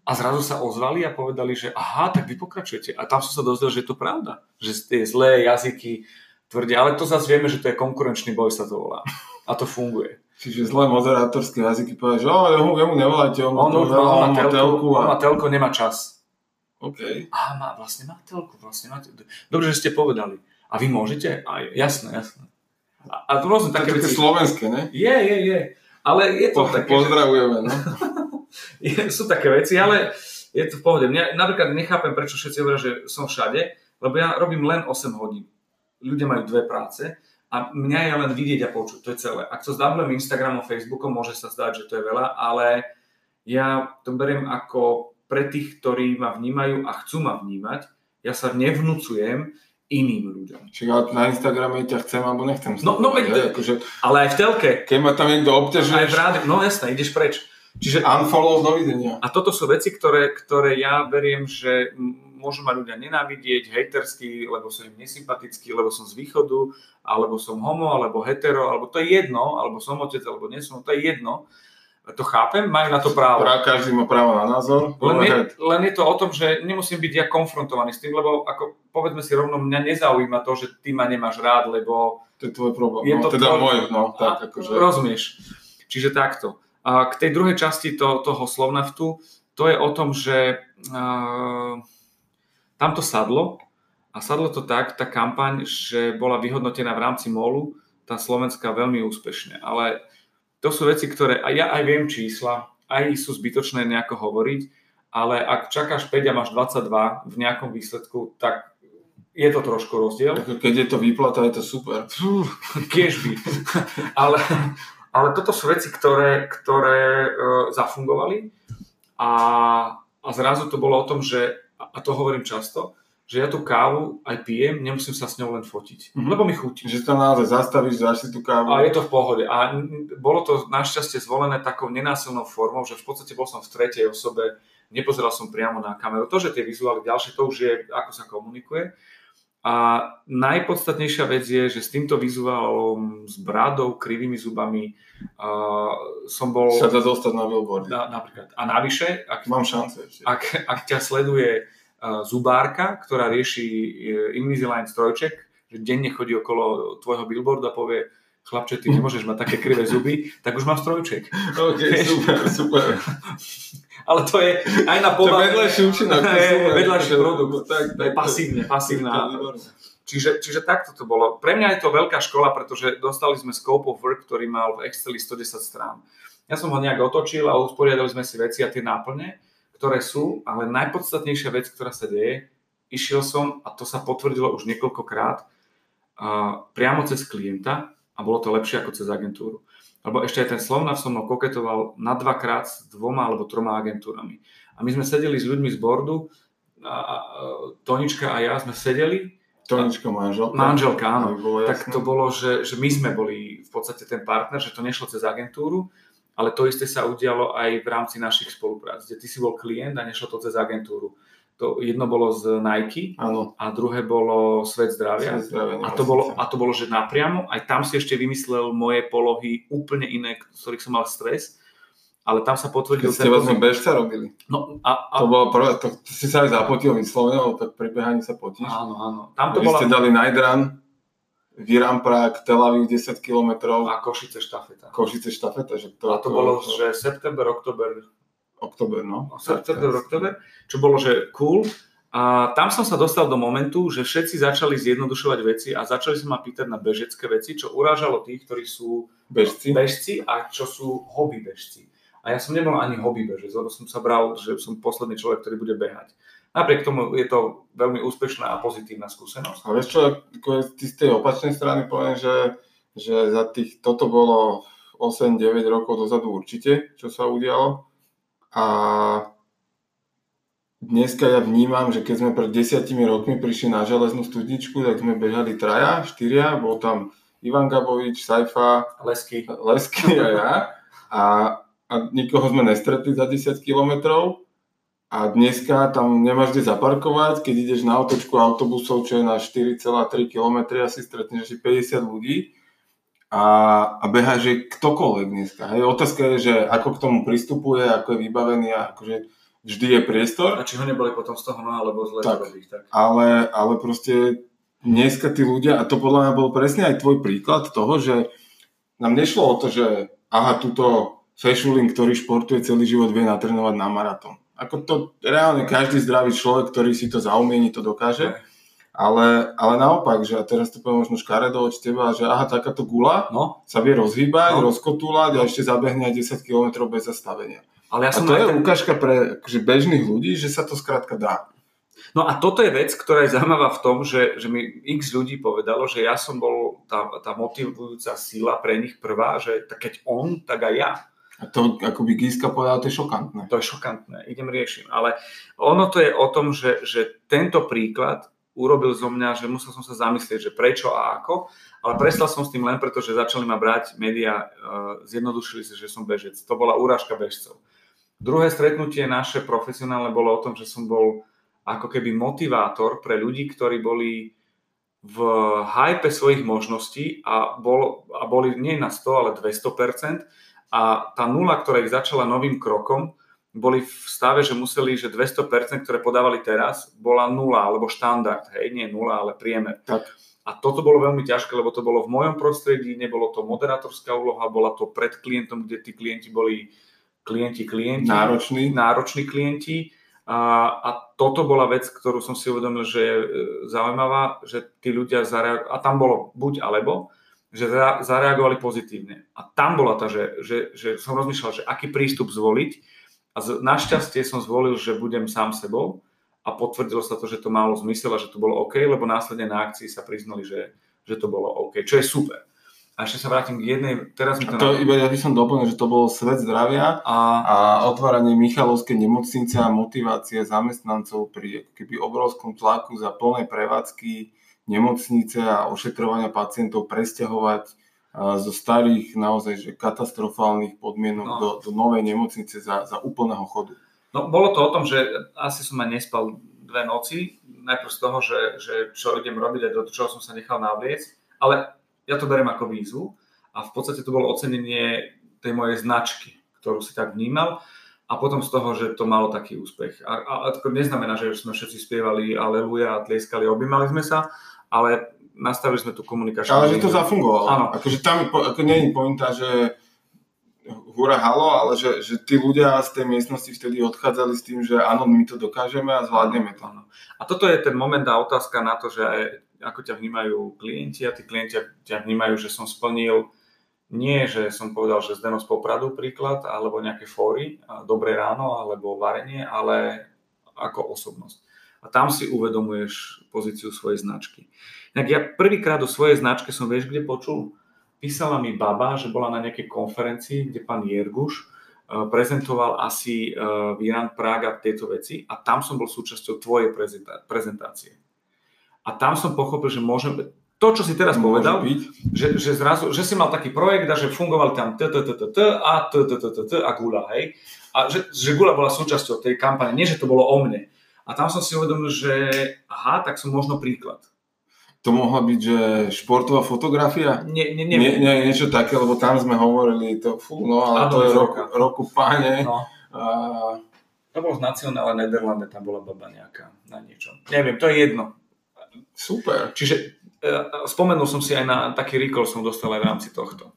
A zrazu sa ozvali a povedali, že aha, tak vy pokračujete. A tam som sa dozvedel, že je to pravda. Že tie zlé jazyky, tvrdia, ale to zase vieme, že to je konkurenčný boj, sa to volá. A to funguje. Čiže zlé moderátorské jazyky povedia, že oh, jemu, jemu nevolajte, on, on, on, on, má telku, telku a... on má telku, nemá čas. OK. A má, vlastne má telku, vlastne má telku. Dobre, že ste povedali. A vy môžete? A, jasné, jasné. A, a to rôzne také veci. slovenské, ne? Je, je, je. Ale je to po, také... Pozdravujeme, no. je, sú také veci, ale je to v pohode. Mňa, napríklad nechápem, prečo všetci hovoria, že som všade, lebo ja robím len 8 hodín ľudia majú dve práce a mňa je len vidieť a počuť, to je celé. Ak to zdablujem Instagramom, Facebookom, môže sa zdať, že to je veľa, ale ja to beriem ako pre tých, ktorí ma vnímajú a chcú ma vnímať. Ja sa nevnúcujem, iným ľuďom. Čiže na Instagrame ťa chcem alebo nechcem No, no, veď- akože, Ale aj v telke, keď ma tam niekto obťažuje, aj v rádiu, no jasné, ideš preč. Čiže unfollow, dovidenia. A toto sú veci, ktoré, ktoré ja veriem, že môžu ma ľudia nenávidieť, hejtersky, lebo som im nesympatický, lebo som z východu, alebo som homo, alebo hetero, alebo to je jedno, alebo som otec, alebo nie som, to je jedno. To chápem, majú na to právo. Pra, každý má právo na názor. Len je, len je to o tom, že nemusím byť ja konfrontovaný s tým, lebo ako povedzme si rovno, mňa nezaujíma to, že ty ma nemáš rád, lebo to je tvoj problém. Je no, to teda tvoj- môj, no, tak A, akože. Rozumieš. Čiže takto. A k tej druhej časti to, toho slovnaftu, to je o tom, že uh, tam to sadlo a sadlo to tak, tá kampaň, že bola vyhodnotená v rámci MOLu, tá slovenská veľmi úspešne. Ale to sú veci, ktoré, a ja aj viem čísla, aj sú zbytočné nejako hovoriť, ale ak čakáš 5 a máš 22 v nejakom výsledku, tak je to trošku rozdiel. Keď je to výplata, je to super. Fú, kiež by. ale, ale toto sú veci, ktoré, ktoré uh, zafungovali a, a zrazu to bolo o tom, že, a to hovorím často, že ja tú kávu aj pijem, nemusím sa s ňou len fotiť, Mhm. lebo mi chutí. Že tam naozaj zastavíš, dáš si tú kávu. A je to v pohode. A bolo to našťastie zvolené takou nenásilnou formou, že v podstate bol som v tretej osobe, nepozeral som priamo na kameru. To, že tie vizuály ďalšie, to už je, ako sa komunikuje. A najpodstatnejšia vec je, že s týmto vizuálom, s brádou, krivými zubami uh, som bol Sa dá dostať na billboardy. na, napríklad. A navyše, ak, Mám šance ak, ak ťa sleduje zubárka, ktorá rieši uh, Invisalign strojček, že denne chodí okolo tvojho billboardu a povie chlapče, ty nemôžeš mať také krivé zuby, tak už mám strojček. OK, super, super. Ale to je aj na To je povahe. vedľajší účinok. to je vedľajší To- produkt. Tak, To tak, pasívne, to pasívna. Čiže, čiže takto to bolo. Pre mňa je to veľká škola, pretože dostali sme scope of work, ktorý mal v Exceli 110 strán. Ja som ho nejak otočil a usporiadali sme si veci a tie náplne, ktoré sú, ale najpodstatnejšia vec, ktorá sa deje, išiel som, a to sa potvrdilo už niekoľkokrát, priamo cez klienta a bolo to lepšie ako cez agentúru. Lebo ešte aj ten Slovnav so mnou koketoval na dvakrát s dvoma alebo troma agentúrami. A my sme sedeli s ľuďmi z bordu, a, Tonička a ja sme sedeli, Tonička manželka. manželka, áno, bolo tak to bolo, že, že my sme boli v podstate ten partner, že to nešlo cez agentúru, ale to isté sa udialo aj v rámci našich spoluprác, kde ty si bol klient a nešlo to cez agentúru. To jedno bolo z Nike Áno. a druhé bolo Svet zdravia. Svet zdravia, A to, bolo, a to bolo, že napriamo, aj tam si ešte vymyslel moje polohy úplne iné, z ktorých som mal stres, ale tam sa potvrdil Keď ste vlastne bežca robili. No, a, a, To bolo prvé, to, si sa aj zapotil vyslovene, lebo tak pri behaní sa potíš. áno, áno. Tam to bola... ste dali Night Run, Viram Prague, Tel Aviv 10 km, A Košice štafeta. Košice štafeta, že to, A to bolo, že september, oktober, oktober, no. september, oktober, čo bolo, že cool. A tam som sa dostal do momentu, že všetci začali zjednodušovať veci a začali sa ma pýtať na bežecké veci, čo urážalo tých, ktorí sú Bežci. bežci a čo sú hobby bežci. A ja som nebol ani hobby bežec, lebo som sa bral, že som posledný človek, ktorý bude behať. Napriek tomu je to veľmi úspešná a pozitívna skúsenosť. A vieš čo, ty z tej opačnej strany poviem, že, že za tých, toto bolo 8-9 rokov dozadu určite, čo sa udialo. A dneska ja vnímam, že keď sme pred desiatimi rokmi prišli na železnú studničku, tak sme bežali traja, štyria, bol tam Ivan Gabovič, Saifa, Lesky. Lesky a ja. A, a nikoho sme nestretli za 10 kilometrov. A dneska tam nemáš kde zaparkovať, keď ideš na otočku autobusov, čo je na 4,3 km, asi stretneš asi 50 ľudí a, a beha, že ktokoľvek dneska. Hej. Otázka je, že ako k tomu pristupuje, ako je vybavený a akože vždy je priestor, A či ho neboli potom z toho, no alebo zle Tak. robiť. Tak. ale, ale proste dneska tí ľudia, a to podľa mňa bol presne aj tvoj príklad toho, že nám nešlo o to, že aha, túto fešulín, ktorý športuje celý život, vie natrénovať na maratón. Ako to reálne každý zdravý človek, ktorý si to zaumieni, to dokáže. Ale, ale naopak, že a teraz to poviem možno škaredo od teba, že aha, takáto gula No, sa vie rozhýbať, No. rozkotúľať a ešte zabehne aj 10 km bez zastavenia. ale ja A som to aj je ten- ukážka pre akože bežných ľudí, že sa to skrátka dá. No a toto je vec, ktorá je zaujímavá v tom, že, že mi x ľudí povedalo, že ja som bol tá, tá motivujúca sila pre nich prvá, že tak keď on, tak aj ja. A to, ako by Giska povedal, to je šokantné. To je šokantné, idem riešim. Ale ono to je o tom, že, že tento príklad urobil zo mňa, že musel som sa zamyslieť, že prečo a ako, ale prestal som s tým len preto, že začali ma brať médiá, uh, zjednodušili si, že som bežec. To bola úražka bežcov. Druhé stretnutie naše profesionálne bolo o tom, že som bol ako keby motivátor pre ľudí, ktorí boli v hype svojich možností a, bol, a boli nie na 100, ale 200%. A tá nula, ktorá ich začala novým krokom, boli v stave, že museli, že 200%, ktoré podávali teraz, bola nula, alebo štandard, hej, nie nula, ale priemer. Tak. A toto bolo veľmi ťažké, lebo to bolo v mojom prostredí, nebolo to moderátorská úloha, bola to pred klientom, kde tí klienti boli klienti, klienti. Nároční. Nároční klienti. A, a toto bola vec, ktorú som si uvedomil, že je e, zaujímavá, že tí ľudia zareagovali, a tam bolo buď alebo, že zareagovali pozitívne. A tam bola tá, že, že, že som rozmýšľal, že aký prístup zvoliť, a z, našťastie som zvolil, že budem sám sebou a potvrdilo sa to, že to malo zmysel a že to bolo OK, lebo následne na akcii sa priznali, že, že to bolo OK, čo je super. A ešte sa vrátim k jednej, teraz mi to... To iba ja by som doplnil, že to bol svet zdravia a, a otváranie Michalovskej nemocnice a motivácie zamestnancov pri keby obrovskom tlaku za plné prevádzky nemocnice a ošetrovania pacientov presťahovať zo starých naozaj že katastrofálnych podmienok no. do, do novej nemocnice za, za úplného chodu. No bolo to o tom, že asi som aj nespal dve noci, najprv z toho, že, že čo idem robiť a do čoho som sa nechal navliecť, ale ja to beriem ako výzvu a v podstate to bolo ocenenie tej mojej značky, ktorú si tak vnímal a potom z toho, že to malo taký úspech. A, a, a to neznamená, že sme všetci spievali aleluja a tlieskali, objímali sme sa, ale nastavili sme tú komunikačnú. Ale že to zafungovalo. Áno. Akože tam ako nie je pointa, že hura halo, ale že, že tí ľudia z tej miestnosti vtedy odchádzali s tým, že áno, my to dokážeme a zvládneme to. Áno. A toto je ten moment a otázka na to, že ako ťa vnímajú klienti a tí klienti ťa vnímajú, že som splnil nie, že som povedal, že Zdeno z Popradu príklad, alebo nejaké fóry, dobré ráno, alebo varenie, ale ako osobnosť. A tam si uvedomuješ pozíciu svojej značky. Tak ja prvýkrát o svojej značke som, vieš, kde počul? Písala mi baba, že bola na nejakej konferencii, kde pán Jerguš eh, prezentoval asi uh, Viran Praga tieto veci a tam som bol súčasťou tvojej prezentácie. A tam som pochopil, že môžem, to, čo si teraz povedal. Že, že, zrazu, že si mal taký projekt a že fungoval tam t, t, t, t, t a t, t, t, t, t a gula, hej. A že, že gula bola súčasťou tej kampane, nie, že to bolo o mne. A tam som si uvedomil, že aha, tak som možno príklad. To mohla byť, že športová fotografia? Nie, nie, nie. nie, niečo také, lebo tam sme hovorili, to, fú, no, ale ano, to je roku, roku páne. No. A... To bolo z Nacionále Nederlande, tam bola baba nejaká na niečo. Neviem, to je jedno. Super. Čiže e, spomenul som si aj na taký recall som dostal aj v rámci tohto.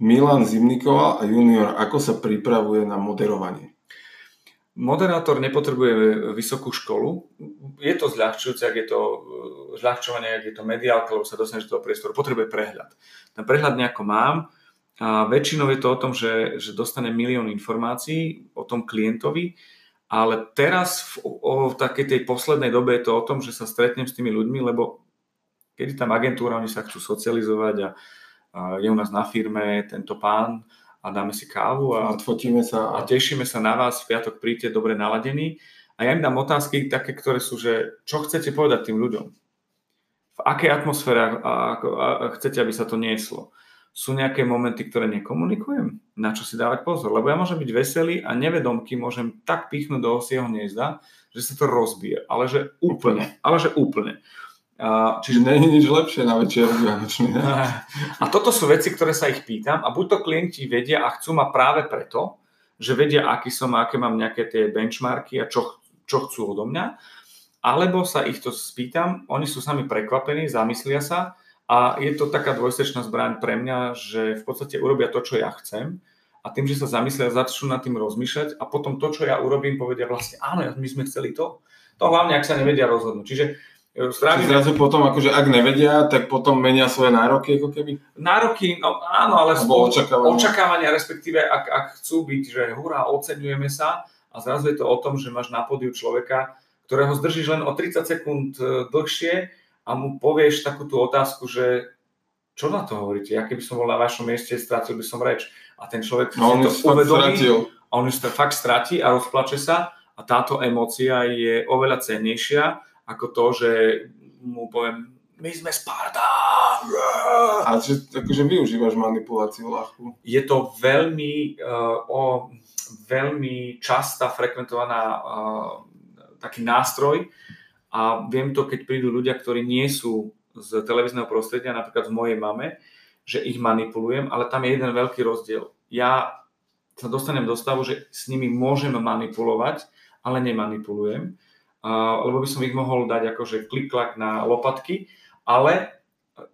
Milan Zimnikova a junior, ako sa pripravuje na moderovanie? Moderátor nepotrebuje vysokú školu. Je to zľahčujúce, ak je to e, zľahčovanie, ak je to mediálka, lebo sa dostaneš do toho priestoru. Potrebuje prehľad. Ten prehľad nejako mám a väčšinou je to o tom, že, že dostane milión informácií o tom klientovi, ale teraz v, o, v takej tej poslednej dobe je to o tom, že sa stretnem s tými ľuďmi, lebo kedy tam agentúra, oni sa chcú socializovať a, a je u nás na firme tento pán, a dáme si kávu a, Odfotíme sa. a tešíme sa na vás. V piatok príďte dobre naladení. A ja im dám otázky také, ktoré sú, že čo chcete povedať tým ľuďom? V akej atmosfére a, a, a chcete, aby sa to nieslo? Sú nejaké momenty, ktoré nekomunikujem? Na čo si dávať pozor? Lebo ja môžem byť veselý a nevedomky môžem tak pichnúť do osieho hniezda, že sa to rozbije. Ale že úplne. Ale že úplne. A, čiže nie je nič lepšie na večer vianočný. A toto sú veci, ktoré sa ich pýtam a buď to klienti vedia a chcú ma práve preto, že vedia, aký som, aké mám nejaké tie benchmarky a čo, čo chcú odo mňa, alebo sa ich to spýtam, oni sú sami prekvapení, zamyslia sa a je to taká dvojsečná zbraň pre mňa, že v podstate urobia to, čo ja chcem a tým, že sa zamyslia, začnú nad tým rozmýšľať a potom to, čo ja urobím, povedia vlastne, áno, my sme chceli to. To hlavne, ak sa nevedia rozhodnúť. Čiže Strávime... Zrazu potom, akože ak nevedia, tak potom menia svoje nároky, ako keby? Nároky, no áno, ale spolu, očakávania. očakávania, respektíve ak, ak chcú byť, že hurá, oceňujeme sa a zrazu je to o tom, že máš na podiu človeka, ktorého zdržíš len o 30 sekúnd e, dlhšie a mu povieš takú tú otázku, že čo na to hovoríte? Ja keby som bol na vašom mieste, strátil by som reč. A ten človek no, si to uvedomí, a on to fakt stratí a rozplače sa a táto emócia je oveľa cennejšia, ako to, že mu poviem, my sme Sparta! A že akože využívaš manipuláciu ľahkú? Je to veľmi, uh, o, veľmi častá, frekventovaná uh, taký nástroj a viem to, keď prídu ľudia, ktorí nie sú z televízneho prostredia, napríklad z mojej mame, že ich manipulujem, ale tam je jeden veľký rozdiel. Ja sa dostanem do stavu, že s nimi môžem manipulovať, ale nemanipulujem, lebo by som ich mohol dať akože klik-klak na lopatky, ale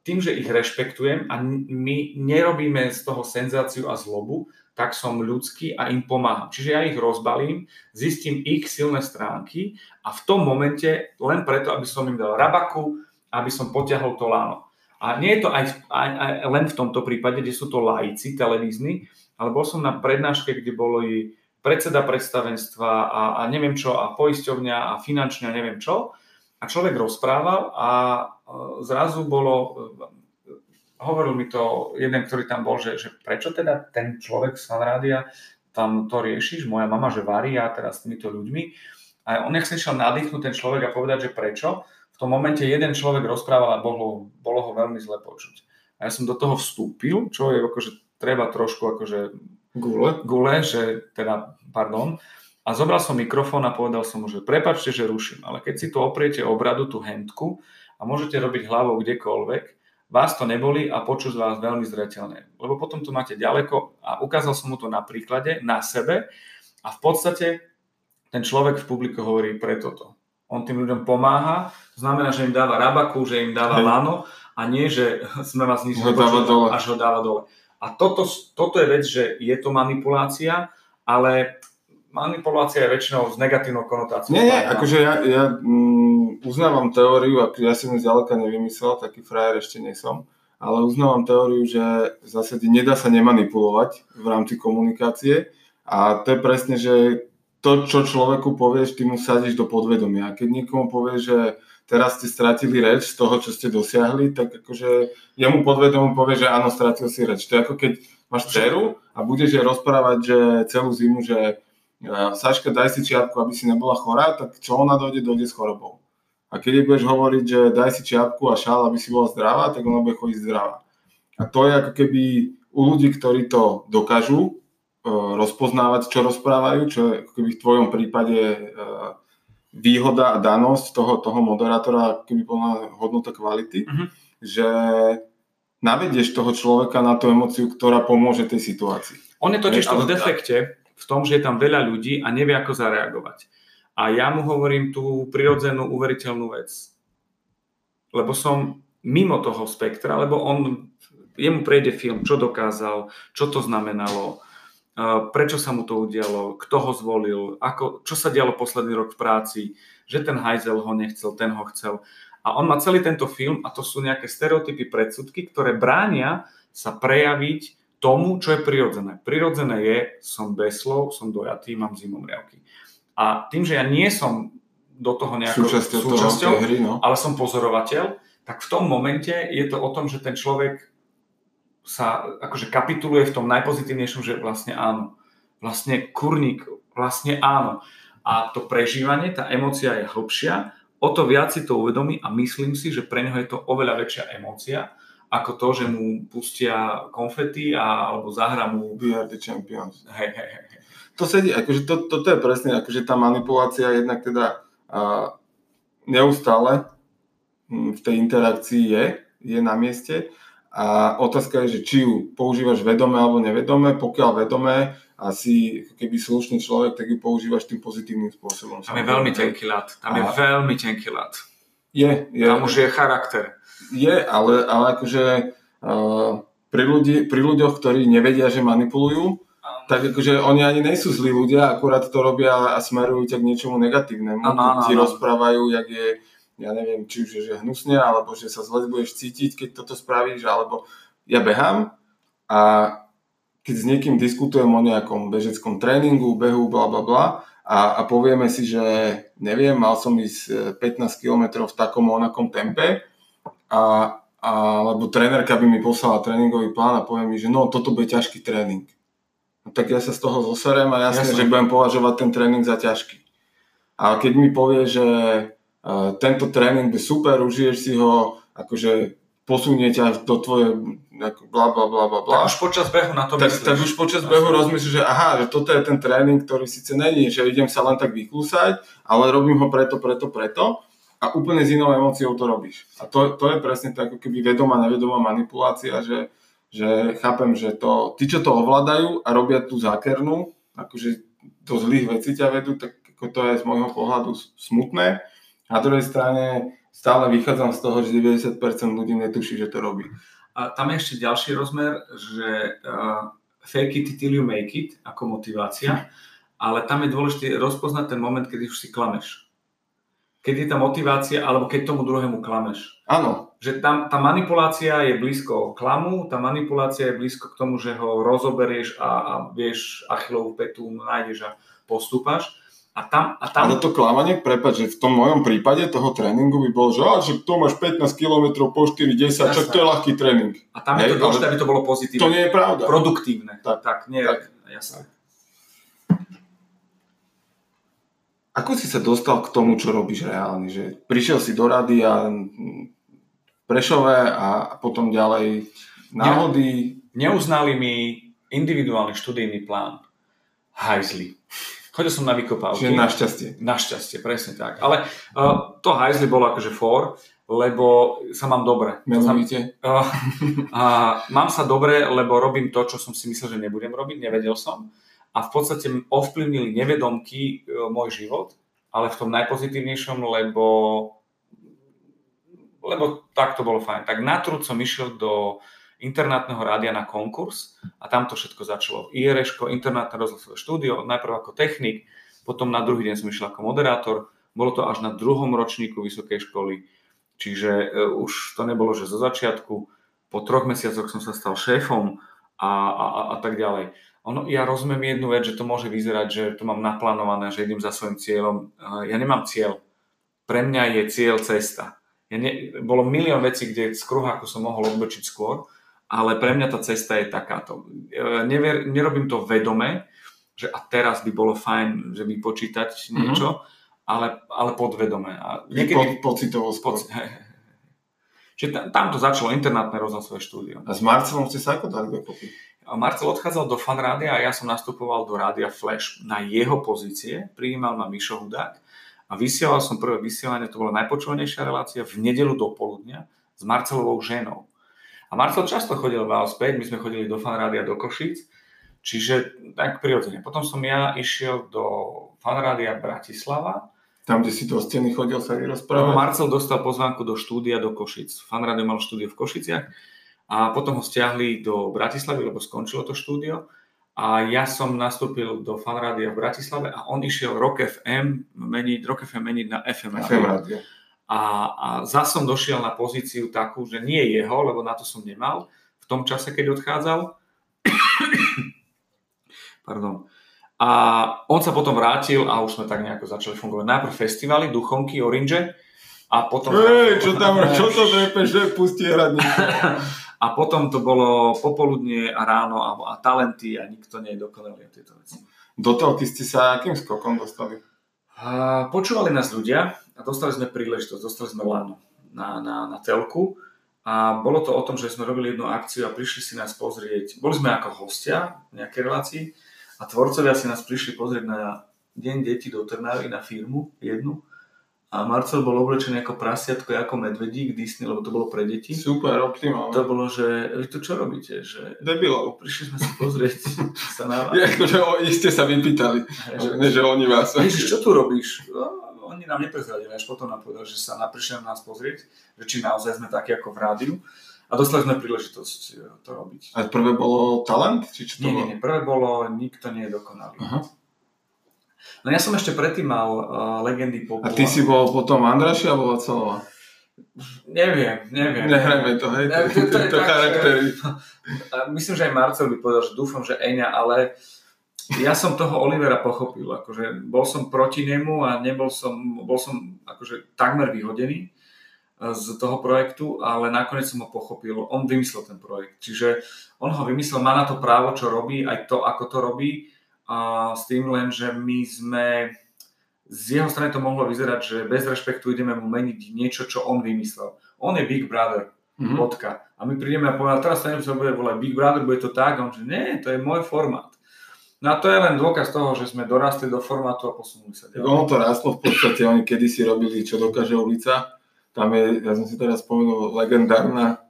tým, že ich rešpektujem a my nerobíme z toho senzáciu a zlobu, tak som ľudský a im pomáham. Čiže ja ich rozbalím, zistím ich silné stránky a v tom momente len preto, aby som im dal rabaku, aby som potiahol to láno. A nie je to aj, aj, aj len v tomto prípade, kde sú to laici televízni, ale bol som na prednáške, kde boli predseda predstavenstva a, a neviem čo, a poisťovňa a finančne a neviem čo. A človek rozprával a e, zrazu bolo, e, hovoril mi to jeden, ktorý tam bol, že, že prečo teda ten človek z Fanrádia tam to riešiš, moja mama, že varí a teraz s týmito ľuďmi. A on nech sa nadýchnuť ten človek a povedať, že prečo. V tom momente jeden človek rozprával a bolo, bolo ho veľmi zle počuť. A ja som do toho vstúpil, čo je akože treba trošku akože gule, gule že teda, pardon, a zobral som mikrofón a povedal som mu, že prepačte, že ruším, ale keď si tu opriete obradu, tú hentku a môžete robiť hlavou kdekoľvek, vás to neboli a počuť vás veľmi zreteľne. Lebo potom to máte ďaleko a ukázal som mu to na príklade, na sebe a v podstate ten človek v publiku hovorí preto to. On tým ľuďom pomáha, to znamená, že im dáva rabaku, že im dáva lano a nie, že sme vás nič až ho dáva dole. A toto, toto je vec, že je to manipulácia, ale manipulácia je väčšinou s negatívnou konotáciou. Nie, nie, akože ja, ja mm, uznávam teóriu, a ja som ju zďaleka nevymyslel, taký frajer ešte nie som, ale uznávam teóriu, že v zásade nedá sa nemanipulovať v rámci komunikácie a to je presne, že to, čo človeku povieš, ty mu sadíš do podvedomia. Keď niekomu povie, že teraz ste stratili reč z toho, čo ste dosiahli, tak akože jemu podvedomu povie, že áno, stratil si reč. To je ako keď máš dceru a budeš jej rozprávať, že celú zimu, že Saška, daj si čiapku, aby si nebola chorá, tak čo ona dojde, dojde s chorobou. A keď jej budeš hovoriť, že daj si čiapku a šál, aby si bola zdravá, tak ona bude chodiť zdravá. A to je ako keby u ľudí, ktorí to dokážu e, rozpoznávať, čo rozprávajú, čo je ako keby v tvojom prípade e, výhoda a danosť toho, toho moderátora, keby bola hodnota kvality, mm-hmm. že navedieš toho človeka na tú emociu, ktorá pomôže tej situácii. On je totiž to v defekte, v tom, že je tam veľa ľudí a nevie, ako zareagovať. A ja mu hovorím tú prirodzenú, uveriteľnú vec. Lebo som mimo toho spektra, lebo on, jemu prejde film, čo dokázal, čo to znamenalo, prečo sa mu to udialo, kto ho zvolil, ako, čo sa dialo posledný rok v práci, že ten hajzel ho nechcel, ten ho chcel. A on má celý tento film a to sú nejaké stereotypy, predsudky, ktoré bránia sa prejaviť tomu, čo je prirodzené. Prirodzené je, som bez slov, som dojatý, mám zimomriavky. A tým, že ja nie som do toho nejakou súčasťou, súčasťou hry, no. ale som pozorovateľ, tak v tom momente je to o tom, že ten človek sa akože kapituluje v tom najpozitívnejšom, že vlastne áno. Vlastne kurník, vlastne áno. A to prežívanie, tá emocia je hlbšia, o to viac si to uvedomí a myslím si, že pre neho je to oveľa väčšia emócia, ako to, že mu pustia konfety a, alebo zahra mu... We are the champions. Hej, hej, hej. To sedí, akože to, toto je presne, akože tá manipulácia jednak teda uh, neustále hm, v tej interakcii je, je na mieste a otázka je, že či ju používaš vedome alebo nevedome, pokiaľ vedome a si keby slušný človek, tak ju používaš tým pozitívnym spôsobom. Tam je veľmi tenký ľad, tam a... je veľmi tenký ľad. Je, je. Tam už je charakter. Je, ale, ale akože uh, pri, ľudí, pri ľuďoch, ktorí nevedia, že manipulujú, tak akože oni ani nejsú zlí ľudia, akurát to robia a smerujú ťa k niečomu negatívnemu. Ano, ano, ti rozprávajú, jak je, ja neviem, či už je, že hnusne, alebo že sa zle budeš cítiť, keď toto spravíš, alebo ja behám a keď s niekým diskutujem o nejakom bežeckom tréningu, behu, bla bla bla, a, a povieme si, že neviem, mal som ísť 15 e, km v takom onakom tempe a, a lebo trénerka by mi poslala tréningový plán a povie mi, že no toto bude ťažký tréning. No, tak ja sa z toho zoserem a jasne, jasne, že budem považovať ten tréning za ťažký. A keď mi povie, že tento tréning je super, užiješ si ho, akože posunie ťa do tvoje bla bla bla bla bla. Tak už počas behu na to tak, myslíš. Tak už počas behu rozmyslíš, že aha, že toto je ten tréning, ktorý síce není, že idem sa len tak vyklúsať, ale robím ho preto, preto, preto a úplne s inou emóciou to robíš. A to, to je presne tak, ako keby vedomá, nevedomá manipulácia, že, že chápem, že to, tí, čo to ovládajú a robia tú zákernú, akože do zlých vecí ťa vedú, tak ako to je z môjho pohľadu smutné. Na druhej strane stále vychádzam z toho, že 90% ľudí netuší, že to robí. A tam je ešte ďalší rozmer, že uh, fake it till you make it ako motivácia, ale tam je dôležité rozpoznať ten moment, kedy už si klameš. Keď je tá motivácia, alebo keď tomu druhému klameš. Áno. Že tam tá manipulácia je blízko klamu, tá manipulácia je blízko k tomu, že ho rozoberieš a, a vieš Achillovú petu nájdeš a postúpaš a tam, a tam... Ale to klamanie, prepáč, že v tom mojom prípade toho tréningu by bolo, že, á, že tu máš 15 km po 4, 10, čak to je ľahký tréning. A tam je to dôležité, aby to bolo pozitívne. To nie je pravda. Produktívne. Tak, tak, nie, tak. jasné. Ako si sa dostal k tomu, čo robíš reálne? Že prišiel si do rady a Prešové a potom ďalej náhody? Neuznali mi individuálny študijný plán. Hajzli. Chodil som na vykopávky. Čiže našťastie. Našťastie, presne tak. Ale uh, to hajzli bolo akože for, lebo sa mám dobre. Menovite? Uh, uh, mám sa dobre, lebo robím to, čo som si myslel, že nebudem robiť, nevedel som. A v podstate ovplyvnili nevedomky uh, môj život, ale v tom najpozitívnejšom, lebo lebo tak to bolo fajn. Tak na trud som išiel do internátneho rádia na konkurs a tam to všetko začalo. IRŠ, internátne rozhlasové štúdio, najprv ako technik, potom na druhý deň som išiel ako moderátor, bolo to až na druhom ročníku vysokej školy, čiže e, už to nebolo, že zo začiatku, po troch mesiacoch som sa stal šéfom a, a, a tak ďalej. Ono, ja rozumiem jednu vec, že to môže vyzerať, že to mám naplánované, že idem za svojim cieľom. Ja nemám cieľ. Pre mňa je cieľ cesta. Ja ne, bolo milión vecí, kde z kruháku som mohol odbočiť skôr, ale pre mňa tá cesta je takáto. E, never, nerobím to vedome, že a teraz by bolo fajn, že vypočítať mhm. niečo, mm-hmm. ale, ale podvedome. A niekedy, po, pocitovo Poc, Čiže tam, tam to začalo internátne rozhlasové štúdio. A s Marcelom ste sa ako dali dokopy? Marcel odchádzal do fanrádia a ja som nastupoval do rádia Flash na jeho pozície. Prijímal ma Mišo Hudák a vysielal som prvé vysielanie, to bola najpočúvanejšia relácia v nedelu do poludnia s Marcelovou ženou. A Marcel často chodil v späť, my sme chodili do fanrádia do Košic, čiže tak prirodzene. Potom som ja išiel do fanrádia Bratislava. Tam, kde si do steny chodil sa vyrozprávať? Marcel dostal pozvánku do štúdia do Košic. Fanrádio mal štúdio v Košiciach a potom ho stiahli do Bratislavy, lebo skončilo to štúdio. A ja som nastúpil do fanrádia v Bratislave a on išiel Rock FM meniť, Rock FM meniť na FM, FM rádio. A, a zase som došiel na pozíciu takú, že nie jeho, lebo na to som nemal v tom čase, keď odchádzal. Pardon. A on sa potom vrátil a už sme tak nejako začali fungovať. Najprv festivaly, Duchonky, Orange a potom... Hej, čo tam, čo to drepeš, že pustí hrať A potom to bolo popoludne a ráno a, a talenty a nikto nie je dokonalý tieto veci. Do telky ste sa akým skokom dostali? A počúvali nás ľudia a dostali sme príležitosť, dostali sme lano na, na, na telku a bolo to o tom, že sme robili jednu akciu a prišli si nás pozrieť, boli sme ako hostia v nejakej relácii a tvorcovia si nás prišli pozrieť na Deň detí do Trnavy na firmu jednu a Marcel bol oblečený ako prasiatko, ako medvedík Disney, lebo to bolo pre deti. Super, optimálne. To bolo, že vy tu čo robíte? Že... Debilov. Prišli sme si pozrieť sa na vás. Ja, akože ste sa vypýtali, že, ne, že oni vás. Ježiš, čo tu robíš? No, oni nám neprezradili, až potom nám povedali, že sa prišli na nás pozrieť, že či naozaj sme takí ako v rádiu. A dostali sme príležitosť e, to robiť. A prvé bolo talent? Či čo to nie, bolo? nie, nie, prvé bolo nikto nie je dokonalý. Uh-huh. No ja som ešte predtým mal uh, legendy popu. A ty si bol potom Andraši alebo Vacelová? Neviem, neviem. Nehrajme to, hej, ne, to, to, to, to charaktery. Myslím, že aj Marcel by povedal, že dúfam, že Eňa, ale ja som toho Olivera pochopil, akože bol som proti nemu a nebol som, bol som akože takmer vyhodený z toho projektu, ale nakoniec som ho pochopil. On vymyslel ten projekt, čiže on ho vymyslel, má na to právo, čo robí, aj to, ako to robí a s tým len, že my sme z jeho strany to mohlo vyzerať, že bez rešpektu ideme mu meniť niečo, čo on vymyslel. On je Big Brother, mm-hmm. bodka. A my prídeme a povieme, teraz sa sa bude volať Big Brother, bude to tak, a on že nie, to je môj formát. No a to je len dôkaz toho, že sme dorastli do formátu a posunuli sa ďalej. Ono to rastlo v podstate, oni kedysi robili, čo dokáže ulica. Tam je, ja som si teraz spomenul, legendárna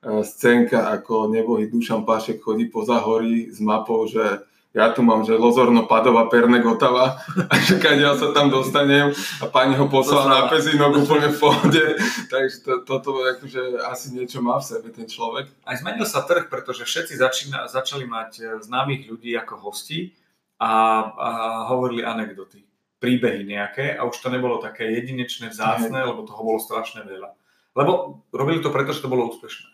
e, scénka, ako nebohý Dušan Pášek chodí po zahorí s mapou, že ja tu mám, že Lozorno Padova Perne Gotava a že ja sa tam dostanem a pani ho poslala na pezinok úplne v pohode, takže to, toto akože asi niečo má v sebe ten človek. Aj zmenil sa trh, pretože všetci začína, začali mať e, známych ľudí ako hosti a, a hovorili anekdoty, príbehy nejaké a už to nebolo také jedinečné, vzácne, lebo toho bolo strašne veľa. Lebo robili to preto, že to bolo úspešné.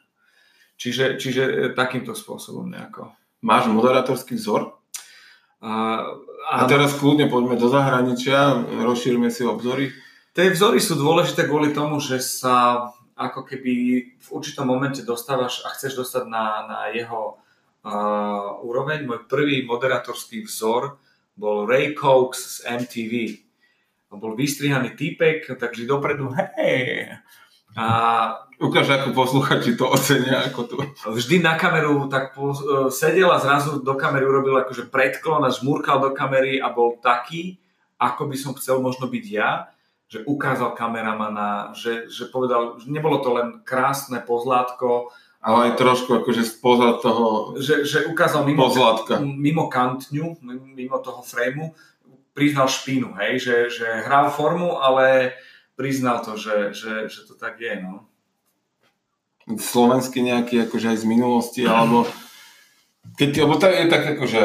Čiže, čiže e, takýmto spôsobom nejako. Máš moderátorský vzor? A, a teraz kľudne poďme do zahraničia, rozšírme si obzory. Tie vzory sú dôležité kvôli tomu, že sa ako keby v určitom momente dostávaš a chceš dostať na, na jeho uh, úroveň. Môj prvý moderátorský vzor bol Ray Cox z MTV. Bol vystrihaný týpek, takže dopredu, hej, a ukáž, ako posluchači to ocenia. Ako to... Vždy na kameru tak po, e, sedel a zrazu do kamery urobil akože predklon a žmúrkal do kamery a bol taký, ako by som chcel možno byť ja, že ukázal kameramana, že, že povedal, že nebolo to len krásne pozlátko, ale aj trošku akože spoza toho že, že ukázal mimo, pozlátka. mimo kantňu, mimo toho frému, priznal špínu, hej, že, že hral formu, ale priznal to, že, že, že to tak je. No. Slovenský nejaký akože aj z minulosti, alebo keď, lebo to je tak akože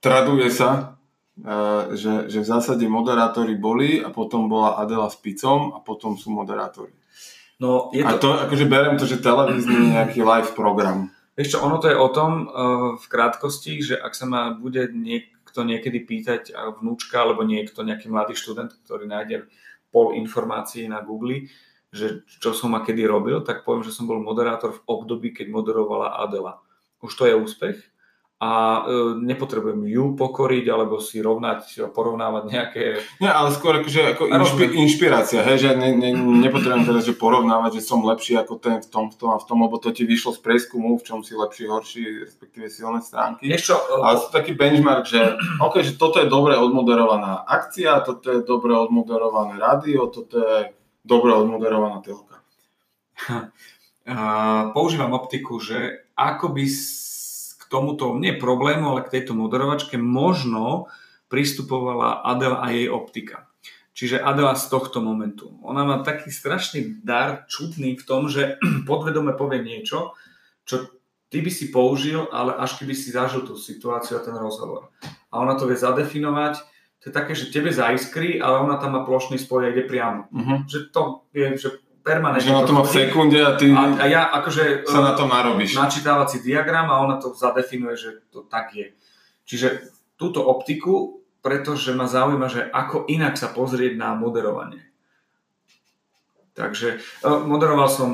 traduje sa, e, že, že v zásade moderátori boli a potom bola Adela s Picom a potom sú moderátori. No, je to... A to akože berem to, že televízny nejaký live program. Vieš čo, ono to je o tom uh, v krátkosti, že ak sa ma bude niekto niekedy pýtať, vnúčka alebo niekto, nejaký mladý študent, ktorý nájde pol informácií na Google, že čo som a kedy robil, tak poviem, že som bol moderátor v období, keď moderovala Adela. Už to je úspech a e, nepotrebujem ju pokoriť alebo si rovnať porovnávať nejaké... Nie, ale skôr akože ako inšpi, inšpirácia, hej, že ne, ne, nepotrebujem teraz že porovnávať, že som lepší ako ten v tom, v tom a v tom, lebo to ti vyšlo z preskumu, v čom si lepší, horší, respektíve silné stránky. Ešte, ale to taký benchmark, že, okay, že toto je dobre odmoderovaná akcia, toto je dobre odmoderované rádio, toto je dobre odmoderovaná telka. používam optiku, že ako by tomuto, nie problému, ale k tejto moderovačke možno pristupovala Adela a jej optika. Čiže Adela z tohto momentu. Ona má taký strašný dar, čudný v tom, že podvedome povie niečo, čo ty by si použil, ale až keby si zažil tú situáciu a ten rozhovor. A ona to vie zadefinovať, to je také, že tebe zaiskrí, ale ona tam má plošný spoj a ide priamo. Uh-huh. Že to je, že permanentne. Že na to má v sekunde a ty a, a ja akože sa na to narobíš. Načítávací diagram a ona to zadefinuje, že to tak je. Čiže túto optiku, pretože ma zaujíma, že ako inak sa pozrieť na moderovanie. Takže e, moderoval som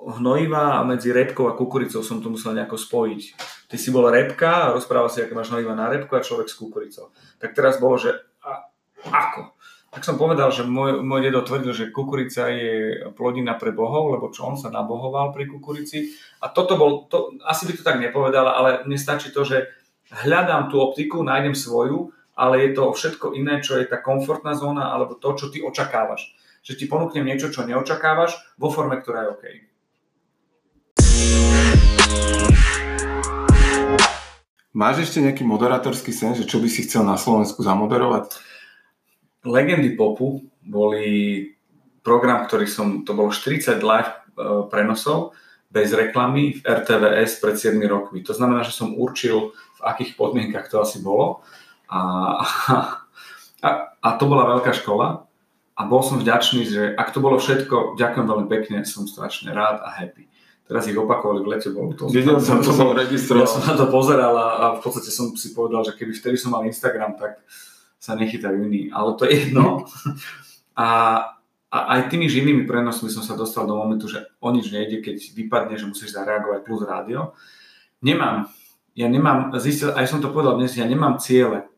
hnojiva a medzi repkou a kukuricou som to musel nejako spojiť. Ty si bol repka a rozprával si, aké máš hnojiva na repku a človek s kukuricou. Tak teraz bolo, že a, ako? Tak som povedal, že môj, môj dedo tvrdil, že kukurica je plodina pre bohov, lebo čo on sa nabohoval pri kukurici. A toto bol, to, asi by to tak nepovedal, ale mne stačí to, že hľadám tú optiku, nájdem svoju, ale je to všetko iné, čo je tá komfortná zóna, alebo to, čo ty očakávaš. Že ti ponúknem niečo, čo neočakávaš, vo forme, ktorá je OK. Máš ešte nejaký moderátorský sen, že čo by si chcel na Slovensku zamoderovať? Legendy popu boli program, ktorý som, to bolo 40 live e, prenosov bez reklamy v RTVS pred 7 rokmi. To znamená, že som určil, v akých podmienkach to asi bolo. A, a, a to bola veľká škola a bol som vďačný, že ak to bolo všetko, ďakujem veľmi pekne, som strašne rád a happy. Teraz ich opakovali v lete, bolo to... Videl som, to som registroval. Ja som na to pozeral a, a v podstate som si povedal, že keby vtedy som mal Instagram, tak sa nechytajú iní, ale to je jedno. A, a aj tými živými prenosmi som sa dostal do momentu, že o nič nejde, keď vypadne, že musíš zareagovať plus rádio. Nemám, ja nemám, zistil, aj som to povedal dnes, ja nemám ciele.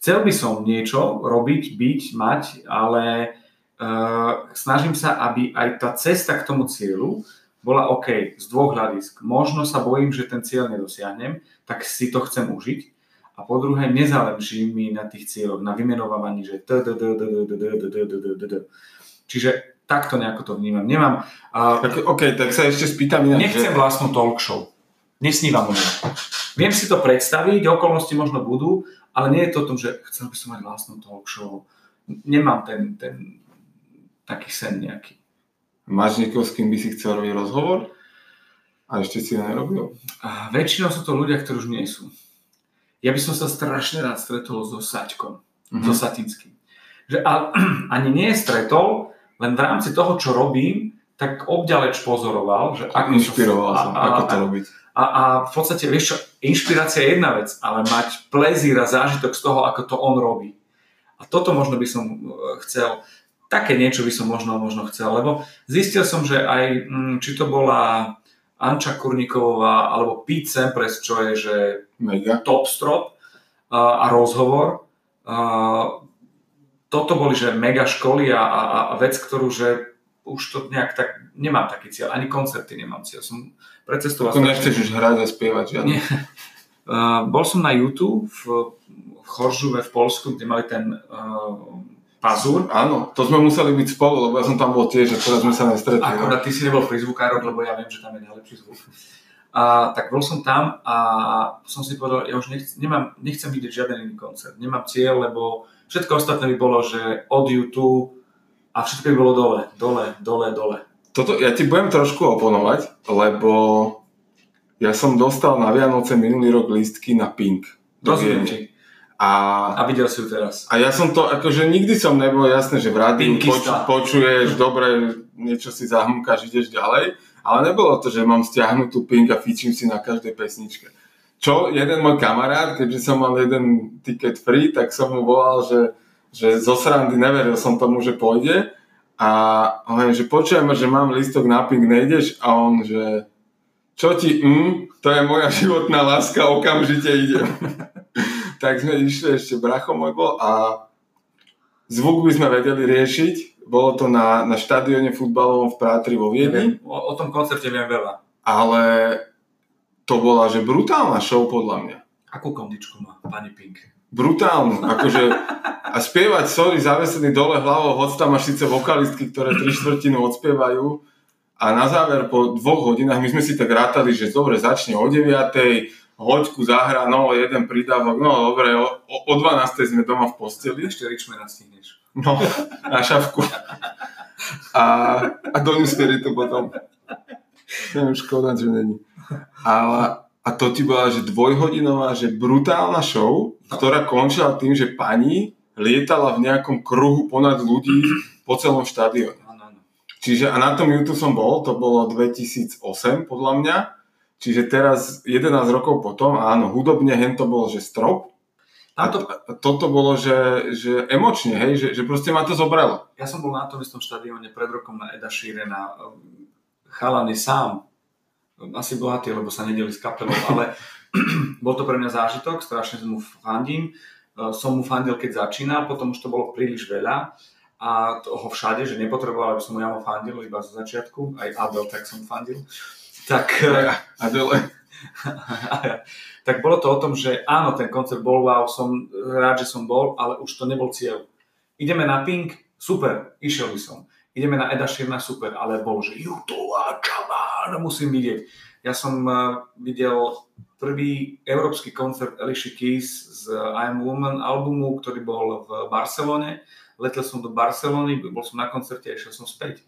chcel by som niečo robiť, byť, mať, ale uh, snažím sa, aby aj tá cesta k tomu cieľu bola OK z dvoch hľadisk. Možno sa bojím, že ten cieľ nedosiahnem, tak si to chcem užiť. A po druhé, nezáleží mi na tých cieľoch, na vymenovávaní, že Čiže takto nejako to vnímam. Nemám... Uh, tak, OK, tak sa ešte spýtam inak. Nechcem že... vlastnú talk show. Nesnívam o nej. Viem si to predstaviť, okolnosti možno budú, ale nie je to o tom, že chcel by som mať vlastnú talk show. Nemám ten, ten taký sen nejaký. Máš niekoho, s kým by si chcel robiť rozhovor? A ešte si ho nerobil? A väčšinou sú to ľudia, ktorí už nie sú. Ja by som sa strašne rád stretol so Saťkom, mm-hmm. so Satinským. Že, a, ani nie je stretol, len v rámci toho, čo robím, tak obďaleč pozoroval, že ako Inšpiroval som, a, ako to robiť. A, a v podstate, vieš čo, inšpirácia je jedna vec, ale mať plezír a zážitok z toho, ako to on robí. A toto možno by som e, chcel, také niečo by som možno, možno chcel, lebo zistil som, že aj, mm, či to bola Anča Kurníková alebo Pete Sampras, čo je, že Mega. top strop a, a rozhovor, a, toto boli, že mega školy a, a, a vec, ktorú, že už to nejak tak, nemám taký cieľ, ani koncerty nemám cieľ. Som precestoval... Ako nechceš už hrať a spievať, žiadne? Nie. Uh, bol som na YouTube v, v Choržuve v Polsku, kde mali ten uh, Pazur. Áno, to sme museli byť spolu, lebo ja som tam bol tiež, že teraz sme sa nestretli. No. Akorát ty si nebol pri zvukárok, lebo ja viem, že tam je najlepší zvuk. A, tak bol som tam a som si povedal, ja už nechcem, nemám, nechcem vidieť žiaden iný koncert. Nemám cieľ, lebo Všetko ostatné by bolo, že od YouTube a všetko by bolo dole, dole, dole, dole. Toto, ja ti budem trošku oponovať, lebo ja som dostal na Vianoce minulý rok listky na Pink. Rozumiem ti. A, a videl si ju teraz. A ja som to, akože nikdy som nebol jasné, že v rádiu poč, počuješ, dobre, niečo si zahmúkaš, ideš ďalej, ale nebolo to, že mám stiahnutú Pink a fičím si na každej pesničke. Čo jeden môj kamarát, keďže som mal jeden ticket free, tak som mu volal, že, že zo srandy neveril som tomu, že pôjde. A hovorím, že počujem, že mám listok na ping, nejdeš? A on, že čo ti, mm, to je moja životná láska, okamžite idem. Tak sme išli, ešte bracho môj bol a zvuk by sme vedeli riešiť. Bolo to na, na štadióne futbalovom v Prátri vo Viedni. O, o tom koncerte viem veľa. Ale to bola, že brutálna show podľa mňa. Akú kondičku má pani Pink? Brutálnu, akože a spievať sorry zavesený dole hlavou, hoď tam máš síce vokalistky, ktoré tri štvrtinu odspievajú a na záver po dvoch hodinách my sme si tak rátali, že dobre, začne o 9 hoďku zahra, no jeden pridávok, no dobre, o, o 12 sme doma v posteli. Ešte Richmana stihneš. No, na šavku. A, a do Spiritu potom. Neviem, škoda, že není. A, a to ti bola, že dvojhodinová, že brutálna show, ktorá končila tým, že pani lietala v nejakom kruhu ponad ľudí po celom štadióne. Čiže a na tom YouTube som bol, to bolo 2008 podľa mňa, čiže teraz 11 rokov potom, áno, hudobne hen to bolo, že strop, a, to, toto bolo, že, že emočne, hej, že, že proste ma to zobralo. Ja som bol na tom istom štadióne pred rokom na Eda Sheerana, chalan je sám, asi bohatý, lebo sa nedeli s kapelou, ale bol to pre mňa zážitok, strašne mu fandím. E, som mu fandil, keď začínal, potom už to bolo príliš veľa a toho všade, že nepotreboval, aby som mu ja mu fandil iba zo začiatku, aj Adel tak som fandil. Tak, Adele. tak bolo to o tom, že áno, ten koncert bol wow, som rád, že som bol, ale už to nebol cieľ. Ideme na Pink, super, išiel by som ideme na Eda Sheerana, super, ale bol, že YouTube a Čavár, musím vidieť. Ja som uh, videl prvý európsky koncert Alicia Keys z I Am Woman albumu, ktorý bol v Barcelone. Letel som do Barcelony, bol som na koncerte a išiel som späť.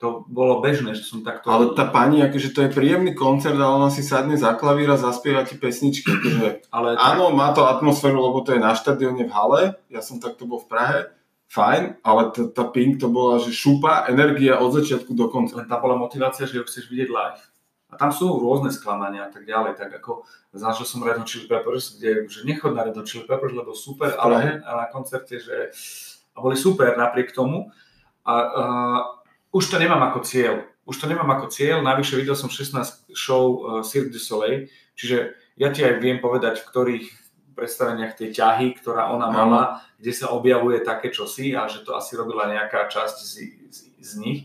To bolo bežné, že som takto... Ale tá pani, akože to je príjemný koncert a ona si sadne za klavír a zaspieva ti pesničky. Akože, ale áno, tak... má to atmosféru, lebo to je na štadióne v hale. Ja som takto bol v Prahe fajn, ale t- tá Pink to bola, že šupa, energia od začiatku do konca. Len tá bola motivácia, že ho chceš vidieť live. A tam sú rôzne sklamania a tak ďalej, tak ako zažil som Red Hot Chili Peppers, kde že nechod na Red Hot Chili Peppers, lebo super, ale na koncerte, že a boli super napriek tomu. A, a už to nemám ako cieľ. Už to nemám ako cieľ, navyše videl som 16 show uh, Cirque du Soleil, čiže ja ti aj viem povedať, v ktorých predstaveniach tej ťahy, ktorá ona mala, kde sa objavuje také čosi a že to asi robila nejaká časť z, z, z nich.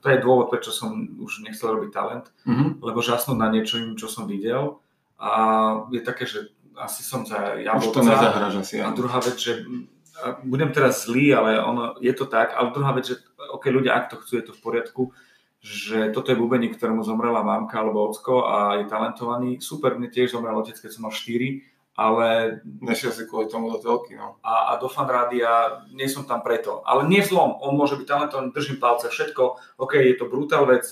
To je dôvod, prečo som už nechcel robiť talent, mm-hmm. lebo žasnúť na niečo, čo som videl. A je také, že asi som za jablca. Už to nezahraž asi. A druhá vec, že budem teraz zlý, ale ono, je to tak. Ale druhá vec, že ok, ľudia, ak to chcú, je to v poriadku, že toto je bubeník, ktorému zomrela mamka alebo ocko a je talentovaný. Super, mne tiež zomrel otec, keď som mal 4 ale... Nešiel si kvôli tomu do telky, no. A, a do fanrádia nie som tam preto. Ale nie zlom, on môže byť talentovaný, držím palce, všetko, OK, je to brutál vec,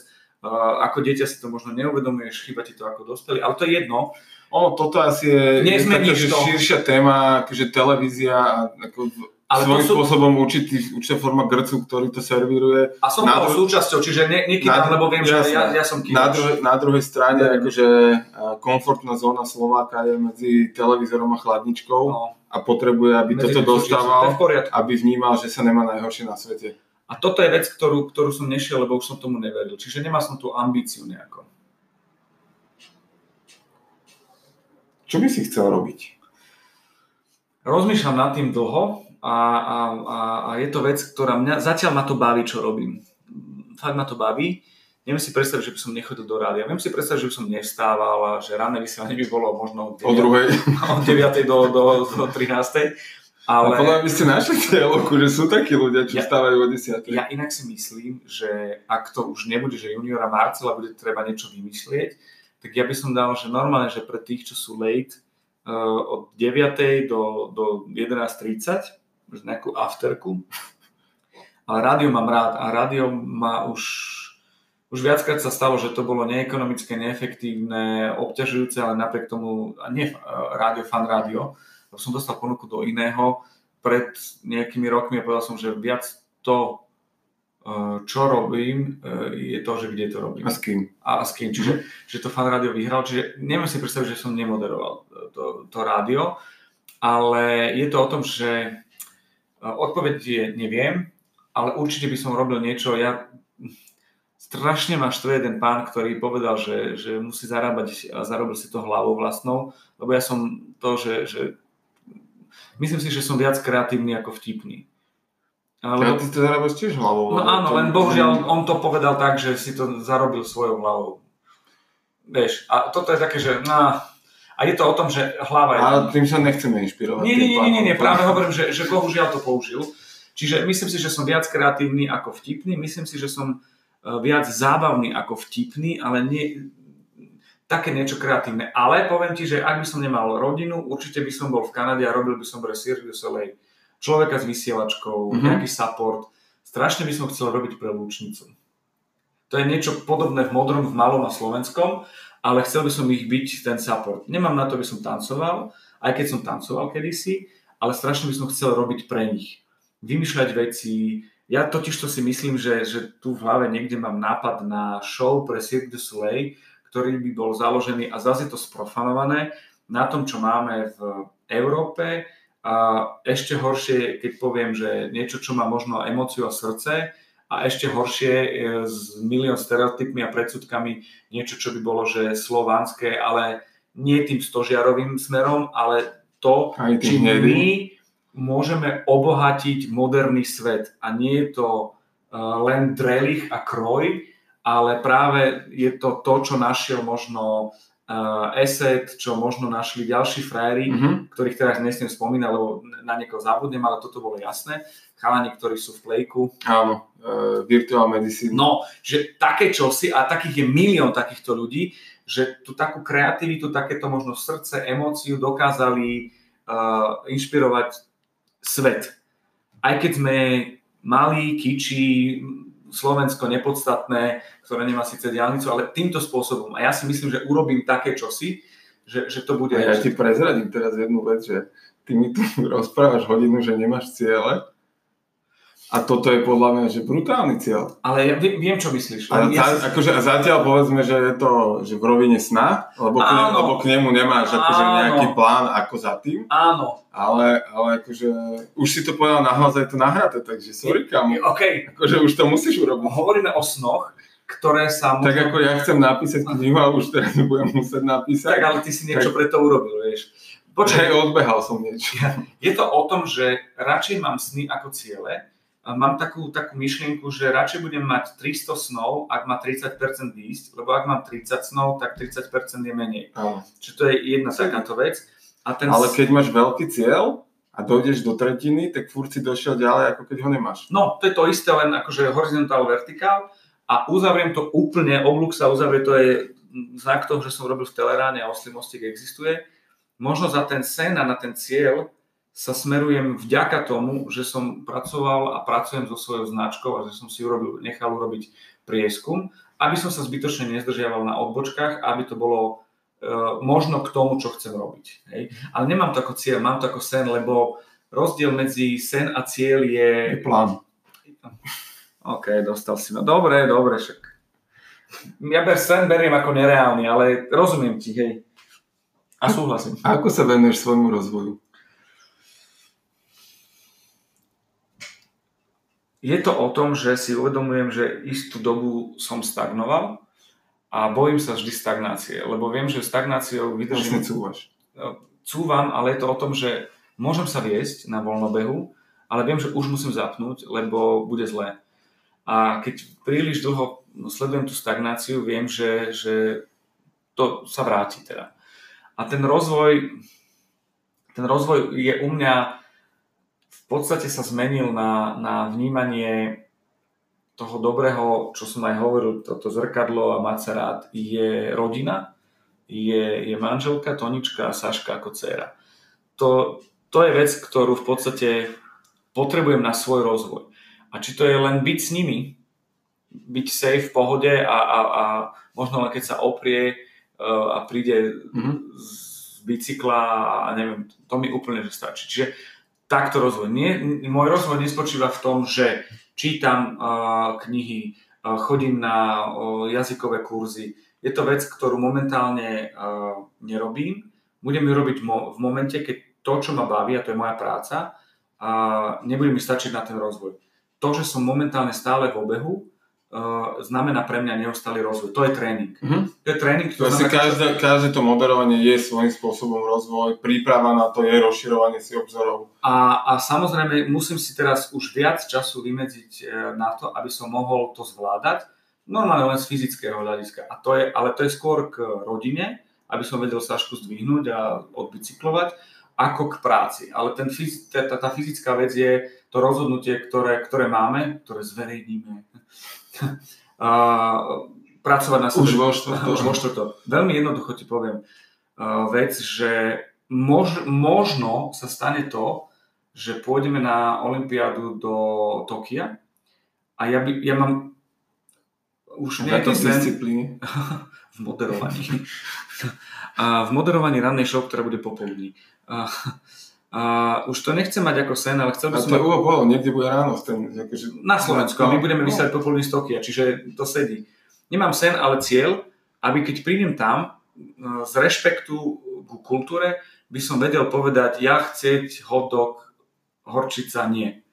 uh, ako dieťa si to možno neuvedomuješ, chyba ti to ako dospelý, ale to je jedno. Ono, toto asi je, je taká, že širšia téma, akože televízia a ako ale svojím sú... spôsobom určitý, určitá forma grcu, ktorý to servíruje. A som toho dru... súčasťou, čiže ne, nekývam, lebo viem, že ja, ja som kývač. Na, druhe, na druhej strane, mm. akože komfortná zóna Slováka je medzi televízorom a chladničkou no. a potrebuje, aby medzi toto dostával, aby vnímal, že sa nemá najhoršie na svete. A toto je vec, ktorú, ktorú som nešiel, lebo už som tomu neveril. Čiže nemá som tú ambíciu nejako. Čo by si chcel robiť? Rozmýšľam nad tým dlho a, a, a, a je to vec, ktorá mňa, zatiaľ ma to baví, čo robím. Fakt ma to baví. Neviem si predstaviť, že by som nechodil do rádia. Viem si predstaviť, že by som nevstával a že ranné vysielanie by bolo možno od 9, od 9. do, do, do 13. Ale... A podľa by ste našli cieľovku, že sú takí ľudia, čo ja, stávajú o 10. Ja inak si myslím, že ak to už nebude, že juniora Marcela bude treba niečo vymyslieť, tak ja by som dal, že normálne, že pre tých, čo sú late, uh, od 9. do, do 11.30 nejakú afterku. Ale rádio mám rád a rádio má už, už viackrát sa stalo, že to bolo neekonomické, neefektívne, obťažujúce, ale napriek tomu, a nie rádio, fan rádio, som dostal ponuku do iného pred nejakými rokmi a povedal som, že viac to, e, čo robím, e, je to, že kde to robím. A s kým. A, a s kým. Čiže mm. že to fan rádio vyhral. Čiže neviem si predstaviť, že som nemoderoval to, to rádio, ale je to o tom, že Odpoveď je neviem, ale určite by som robil niečo. Ja strašne ma štve jeden pán, ktorý povedal, že, že musí zarábať a zarobil si to hlavou vlastnou, lebo ja som to, že, že myslím si, že som viac kreatívny ako vtipný. Ale... Ja ty to zarábaš tiež hlavou. No áno, len bohužiaľ on to povedal tak, že si to zarobil svojou hlavou. Vieš, a toto je také, že no, a je to o tom, že hlava je... Ale tým sa nechceme inšpirovať. Nie, nie, nie, nie, nie, práve hovorím, že, že bohužiaľ to použil. Čiže myslím si, že som viac kreatívny ako vtipný, myslím si, že som e, viac zábavný ako vtipný, ale nie, také niečo kreatívne. Ale poviem ti, že ak by som nemal rodinu, určite by som bol v Kanade a robil by som pre Cirque du Soleil človeka s vysielačkou, mm-hmm. nejaký support. Strašne by som chcel robiť pre Lúčnicu. To je niečo podobné v modrom, v malom a slovenskom ale chcel by som ich byť ten support. Nemám na to, aby som tancoval, aj keď som tancoval kedysi, ale strašne by som chcel robiť pre nich. Vymýšľať veci. Ja totiž to si myslím, že, že tu v hlave niekde mám nápad na show pre Cirque du Soleil, ktorý by bol založený a zase je to sprofanované na tom, čo máme v Európe a ešte horšie, keď poviem, že niečo, čo má možno emóciu a srdce, a ešte horšie s milión stereotypmi a predsudkami niečo, čo by bolo, že slovanské, ale nie tým stožiarovým smerom, ale to, či my môžeme obohatiť moderný svet. A nie je to e, len drelich a kroj, ale práve je to to, čo našiel možno uh, Asset, čo možno našli ďalší frajery, mm-hmm. ktorých teraz nesmiem spomínať, lebo na niekoho zabudnem, ale toto bolo jasné. Chalani, ktorí sú v plejku. Áno, uh, virtual medicine. No, že také čosi, a takých je milión takýchto ľudí, že tú takú kreativitu, takéto možno srdce, emóciu dokázali uh, inšpirovať svet. Aj keď sme malí, kiči, Slovensko nepodstatné, ktoré nemá síce diálnicu, ale týmto spôsobom. A ja si myslím, že urobím také čosi, že, že to bude... A ja ti prezradím teraz jednu vec, že ty mi tu rozprávaš hodinu, že nemáš ciele a toto je podľa mňa, že brutálny cieľ. Ale ja viem, čo myslíš. A, ja si... akože, a zatiaľ povedzme, že je to že v rovine sna, lebo k, ne, lebo k nemu nemáš akože nejaký plán ako za tým. Áno. Ale, ale akože už si to povedal nahlas, je to nahraté, takže sorry kamo. OK. Akože už to musíš urobiť. Hovoríme o snoch, ktoré sa... Možno... Tak ako ja chcem napísať knihu a už teraz budem musieť napísať. Tak ale ty si niečo tak... pre to urobil, vieš Počkaj, odbehal som niečo. Je to o tom, že radšej mám sny ako ciele. Mám takú, takú myšlienku, že radšej budem mať 300 snov, ak má 30% výjsť, lebo ak mám 30 snov, tak 30% je menej. Áno. Čiže to je jedna takáto vec. A ten Ale keď máš veľký cieľ a dojdeš do tretiny, tak furt si došiel ďalej, ako keď ho nemáš. No, to je to isté, len akože horizontál, vertikál a uzavriem to úplne, oblúk sa uzavrie, to je znak toho, že som robil v Teleráne a Oslý mostík existuje. Možno za ten sen a na ten cieľ sa smerujem vďaka tomu, že som pracoval a pracujem so svojou značkou a že som si urobil, nechal urobiť prieskum, aby som sa zbytočne nezdržiaval na odbočkách, aby to bolo e, možno k tomu, čo chcem robiť. Hej. Ale nemám to ako cieľ, mám to ako sen, lebo rozdiel medzi sen a cieľ je... Je plán. OK, dostal si ma. Dobre, dobre, však. Ja ber sen beriem ako nereálny, ale rozumiem ti, hej. A súhlasím. A ako sa venuješ svojmu rozvoju? Je to o tom, že si uvedomujem, že istú dobu som stagnoval a bojím sa vždy stagnácie, lebo viem, že stagnáciou Vlastne vydržím... cúvaš. Cúvam, ale je to o tom, že môžem sa viesť na voľnobehu, ale viem, že už musím zapnúť, lebo bude zlé. A keď príliš dlho sledujem tú stagnáciu, viem, že, že to sa vráti teda. A ten rozvoj, ten rozvoj je u mňa v podstate sa zmenil na, na vnímanie toho dobrého, čo som aj hovoril, toto zrkadlo a mať sa rád, je rodina, je, je manželka, Tonička a Saška ako dcéra. To, to je vec, ktorú v podstate potrebujem na svoj rozvoj. A či to je len byť s nimi, byť safe v pohode a, a, a možno len keď sa oprie uh, a príde mm-hmm. z bicykla a neviem, to mi úplne že stačí. Čiže takto rozvoj. Nie, môj rozvoj nespočíva v tom, že čítam uh, knihy, uh, chodím na uh, jazykové kurzy. Je to vec, ktorú momentálne uh, nerobím. Budem ju robiť mo- v momente, keď to, čo ma baví, a to je moja práca, uh, nebude mi stačiť na ten rozvoj. To, že som momentálne stále v obehu, znamená pre mňa neustály rozvoj. To je tréning. Mhm. To je tréning, To asi každé, každé to moderovanie je svojím spôsobom rozvoj, príprava na to je rozširovanie si obzorov. A, a samozrejme musím si teraz už viac času vymedziť e, na to, aby som mohol to zvládať, normálne len z fyzického hľadiska. A to je, ale to je skôr k rodine, aby som vedel Sašku zdvihnúť a odbicyklovať, ako k práci. Ale ten, tá, tá fyzická vec je to rozhodnutie, ktoré, ktoré máme, ktoré zverejníme. A, pracovať na sebe. Už vo štvrtok. Už vo štvrtok. Veľmi jednoducho ti poviem vec, že mož, možno sa stane to, že pôjdeme na Olympiádu do Tokia a ja, by, ja mám už nejaký sen v moderovaní. a v moderovaní rannej show, ktorá bude popoludní. A, a už to nechcem mať ako sen, ale chcel by A som... to je bolo, niekde bude ráno. Ten, akože, Na Slovensku a my budeme No. vysielať popoludní z Tokia, čiže to sedí. Nemám sen, ale cieľ, aby keď prídem tam, e, z rešpektu ku kultúre, by som vedel povedať, ja chcieť hotdog, horčica, nie.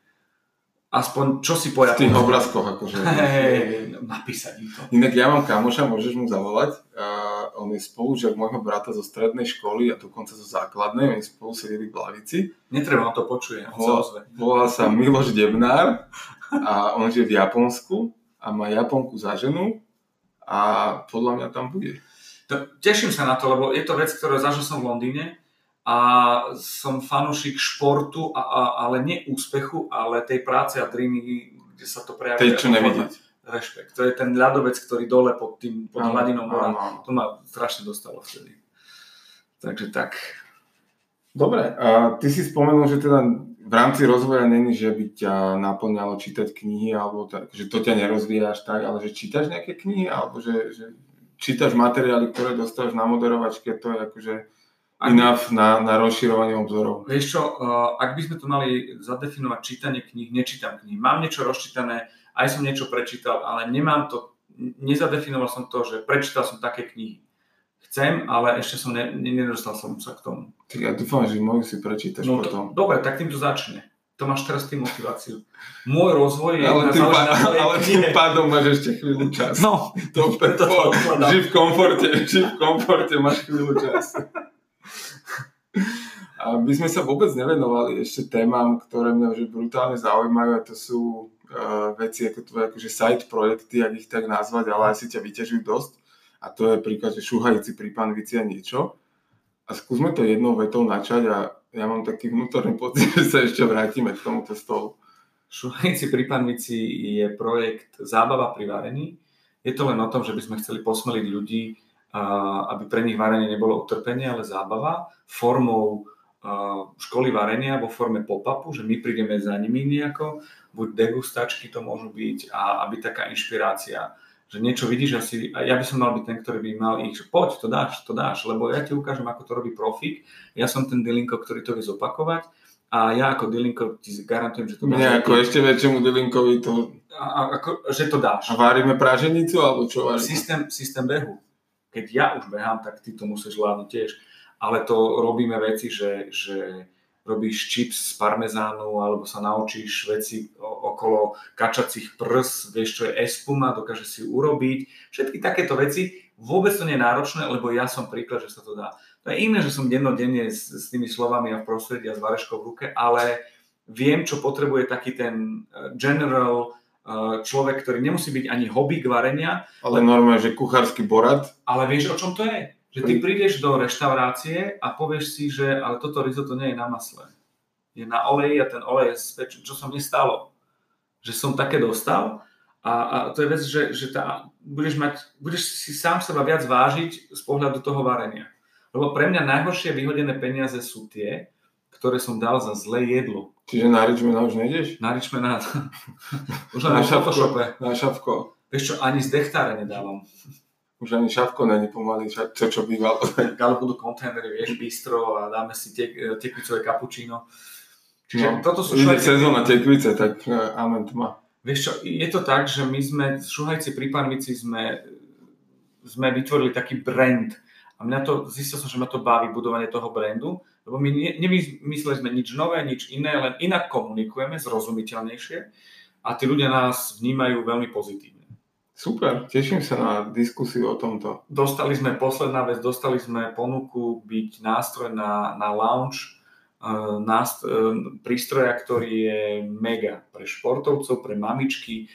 Aspoň čo si po V tých obrázkoch, akože. Hej, napísať im to. Inak ja mám kamoša, môžeš mu zavolať. A on je spolužiak môjho brata zo strednej školy a dokonca zo základnej. Oni spolu sedeli v lavici. Netreba, on to počuje, on sa Volá, ozve. volá sa Miloš Debnár a on žije v Japonsku a má Japonku za ženu a podľa mňa tam bude. To, teším sa na to, lebo je to vec, ktorú zažil som v Londýne a som fanúšik športu, a, a, ale nie úspechu, ale tej práce a dreamy, kde sa to prejaví. Tej, čo nevidieť. Rešpekt. To je ten ľadovec, ktorý dole pod tým, pod Áno, hladinou mora. To ma strašne dostalo vtedy. Takže tak. Dobre, a ty si spomenul, že teda v rámci rozvoja není, že by ťa naplňalo čítať knihy, alebo tak, že to ťa nerozvíjaš tak, ale že čítaš nejaké knihy, alebo že, že čítaš materiály, ktoré dostávaš na moderovačke, to je akože Ak- enough na, na rozširovanie obzorov. Vieš čo, uh, ak by sme to mali zadefinovať čítanie kníh, nečítam knihy. Mám niečo rozčítané, aj som niečo prečítal, ale nemám to, nezadefinoval som to, že prečítal som také knihy. Chcem, ale ešte som ne, ne- nedostal som sa k tomu. Tak ja dúfam, že moju si prečítaš No potom. to, dobre, tak týmto začne. To máš teraz tým motiváciu. Môj rozvoj je Ale tým, pá, ale tým pádom máš ešte chvíľu čas. No, To, to, to odkladám. ži v komforte, ži v komforte, máš chvíľu čas. A my sme sa vôbec nevenovali ešte témam, ktoré mňa že brutálne zaujímajú a to sú uh, veci ako tvoje akože side projekty, ak ich tak nazvať, ale asi ťa vyťažujú dosť. A to je príklad, že šúhajúci pri panvici a niečo. A skúsme to jednou vetou načať a ja mám taký vnútorný pocit, že sa ešte vrátime k tomuto stolu. Šúhajúci pri panvici je projekt zábava pri varení. Je to len o tom, že by sme chceli posmeliť ľudí, aby pre nich varenie nebolo utrpenie, ale zábava formou školy varenia vo forme pop-upu, že my prídeme za nimi nejako, buď degustačky to môžu byť a aby taká inšpirácia, že niečo vidíš asi, a ja by som mal byť ten, ktorý by mal ich, že poď, to dáš, to dáš, lebo ja ti ukážem, ako to robí profik, ja som ten dilinko, ktorý to vie zopakovať a ja ako dilinko ti garantujem, že to dáš. Nie, ako ešte väčšiemu dilinkovi to... A, ako, že to dáš. A várime praženicu, alebo čo várime? Systém, systém behu. Keď ja už behám, tak ty to musíš zvládnuť tiež ale to robíme veci, že, že robíš čips z parmezánu alebo sa naučíš veci okolo kačacích prs, vieš čo je espuma, dokáže si urobiť. Všetky takéto veci, vôbec to nie je náročné, lebo ja som príklad, že sa to dá. To je iné, že som dennodenne s, s tými slovami a v prostredí a s vareškou v ruke, ale viem, čo potrebuje taký ten eh, general eh, človek, ktorý nemusí byť ani hobby varenia. Ale normálne, že kuchársky borad. Ale vieš, o čom to je? Že ty prídeš do reštaurácie a povieš si, že ale toto risotto nie je na masle. Je na oleji a ten olej je spečený, čo som nestalo. Že som také dostal a, a to je vec, že, že tá, budeš, mať, budeš si sám seba viac vážiť z pohľadu toho varenia. Lebo pre mňa najhoršie vyhodené peniaze sú tie, ktoré som dal za zlé jedlo. Čiže na Richmana už nejdeš? Na Richmana. už na, na Photoshope. Na šapko. Vieš čo, ani z dechtáre nedávam. Už ani šavko není pomaly, čo, čo bývalo. Ale budú kontajnery, vieš, bistro a dáme si tek, tekvicové kapučino. Čiže no, toto sú šuhajci... sezóna tekvice, tak uh, amen tma. Vieš čo, je to tak, že my sme, šuhajci pri Panvici sme, sme vytvorili taký brand. A mňa to, zistil som, že ma to baví budovanie toho brandu, lebo my ne, nevymysleli sme nič nové, nič iné, len inak komunikujeme, zrozumiteľnejšie a tí ľudia nás vnímajú veľmi pozitívne. Super, teším sa na diskusiu o tomto. Dostali sme, posledná vec, dostali sme ponuku byť nástroj na, na lounge, nást, uh, prístroja, ktorý je mega pre športovcov, pre mamičky.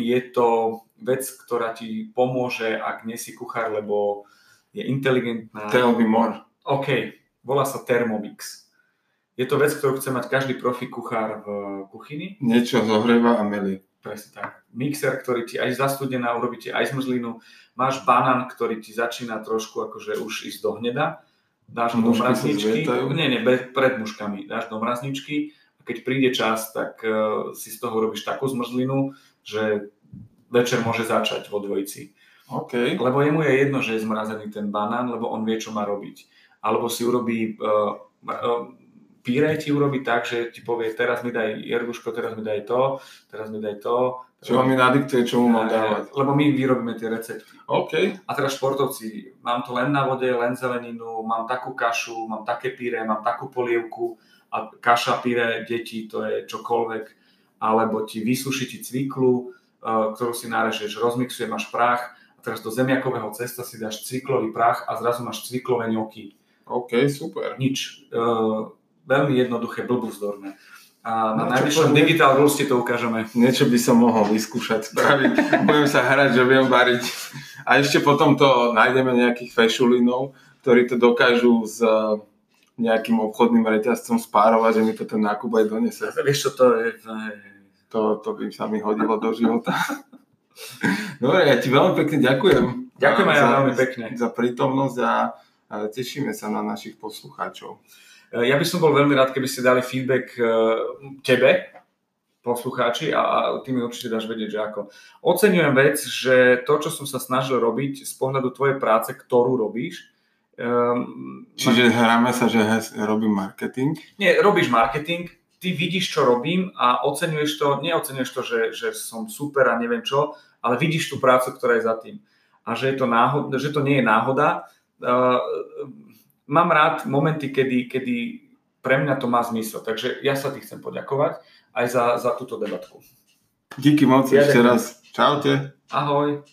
Je to vec, ktorá ti pomôže, ak nie si kuchár, lebo je inteligentná. Tell me more. OK, volá sa Thermomix. Je to vec, ktorú chce mať každý profi kuchár v kuchyni. Niečo zohrieva a melí. Presne tak. Mixer, ktorý ti aj zastudená, urobí ti aj zmrzlinu. Máš banán, ktorý ti začína trošku akože už ísť do hneda. Dáš ho do mrazničky. Nie, nie, pred muškami. Dáš do mrazničky a keď príde čas, tak uh, si z toho robíš takú zmrzlinu, že večer môže začať vo dvojici. Okay. Lebo jemu je jedno, že je zmrazený ten banán, lebo on vie, čo má robiť. Alebo si urobí uh, uh, Píre ti urobí tak, že ti povie, teraz mi daj Jerguško, teraz mi daj to, teraz mi daj to. Čo mi nadiktuje, čo mu mám dávať. Lebo my vyrobíme tie recepty. OK. A teraz športovci, mám to len na vode, len zeleninu, mám takú kašu, mám také píre, mám takú polievku a kaša, píre, deti, to je čokoľvek. Alebo ti vysuší ti cviklu, e, ktorú si nárežeš, rozmixuje, máš prach a teraz do zemiakového cesta si dáš cviklový prach a zrazu máš cviklové ňoky. OK, super. Nič. Uh, veľmi jednoduché, blbúzdorné. A na no, najvyššom Digital Rules ti to ukážeme. Niečo by som mohol vyskúšať spraviť. Budem sa hrať, že viem variť. A ešte potom to nájdeme nejakých fešulinov, ktorí to dokážu s e, nejakým obchodným reťazcom spárovať, že mi to ten nákup aj donese. Vieš čo to je? To, to by sa mi hodilo do života. Dobre, ja ti veľmi pekne ďakujem. Ďakujem aj ja veľmi pekne. Za prítomnosť a tešíme sa na našich poslucháčov. Eh, ja by som bol veľmi rád, keby ste dali feedback eh, tebe, poslucháči, a, a ty mi určite dáš vedieť, že ako. Oceňujem vec, že to, čo som sa snažil robiť z pohľadu tvojej práce, ktorú robíš, um, Čiže ma... hráme sa, že robím marketing? Nie, robíš marketing, ty vidíš, čo robím a oceňuješ to, neoceňuješ to, že, že som super a neviem čo, ale vidíš tú prácu, ktorá je za tým. A že, je to, náhod, že to nie je náhoda. Uh, mám rád momenty, kedy, kedy pre mňa to má zmysel. Takže ja sa ti chcem poďakovať aj za, za túto debatku. Díky moc ja ešte raz. Čaute. Ahoj.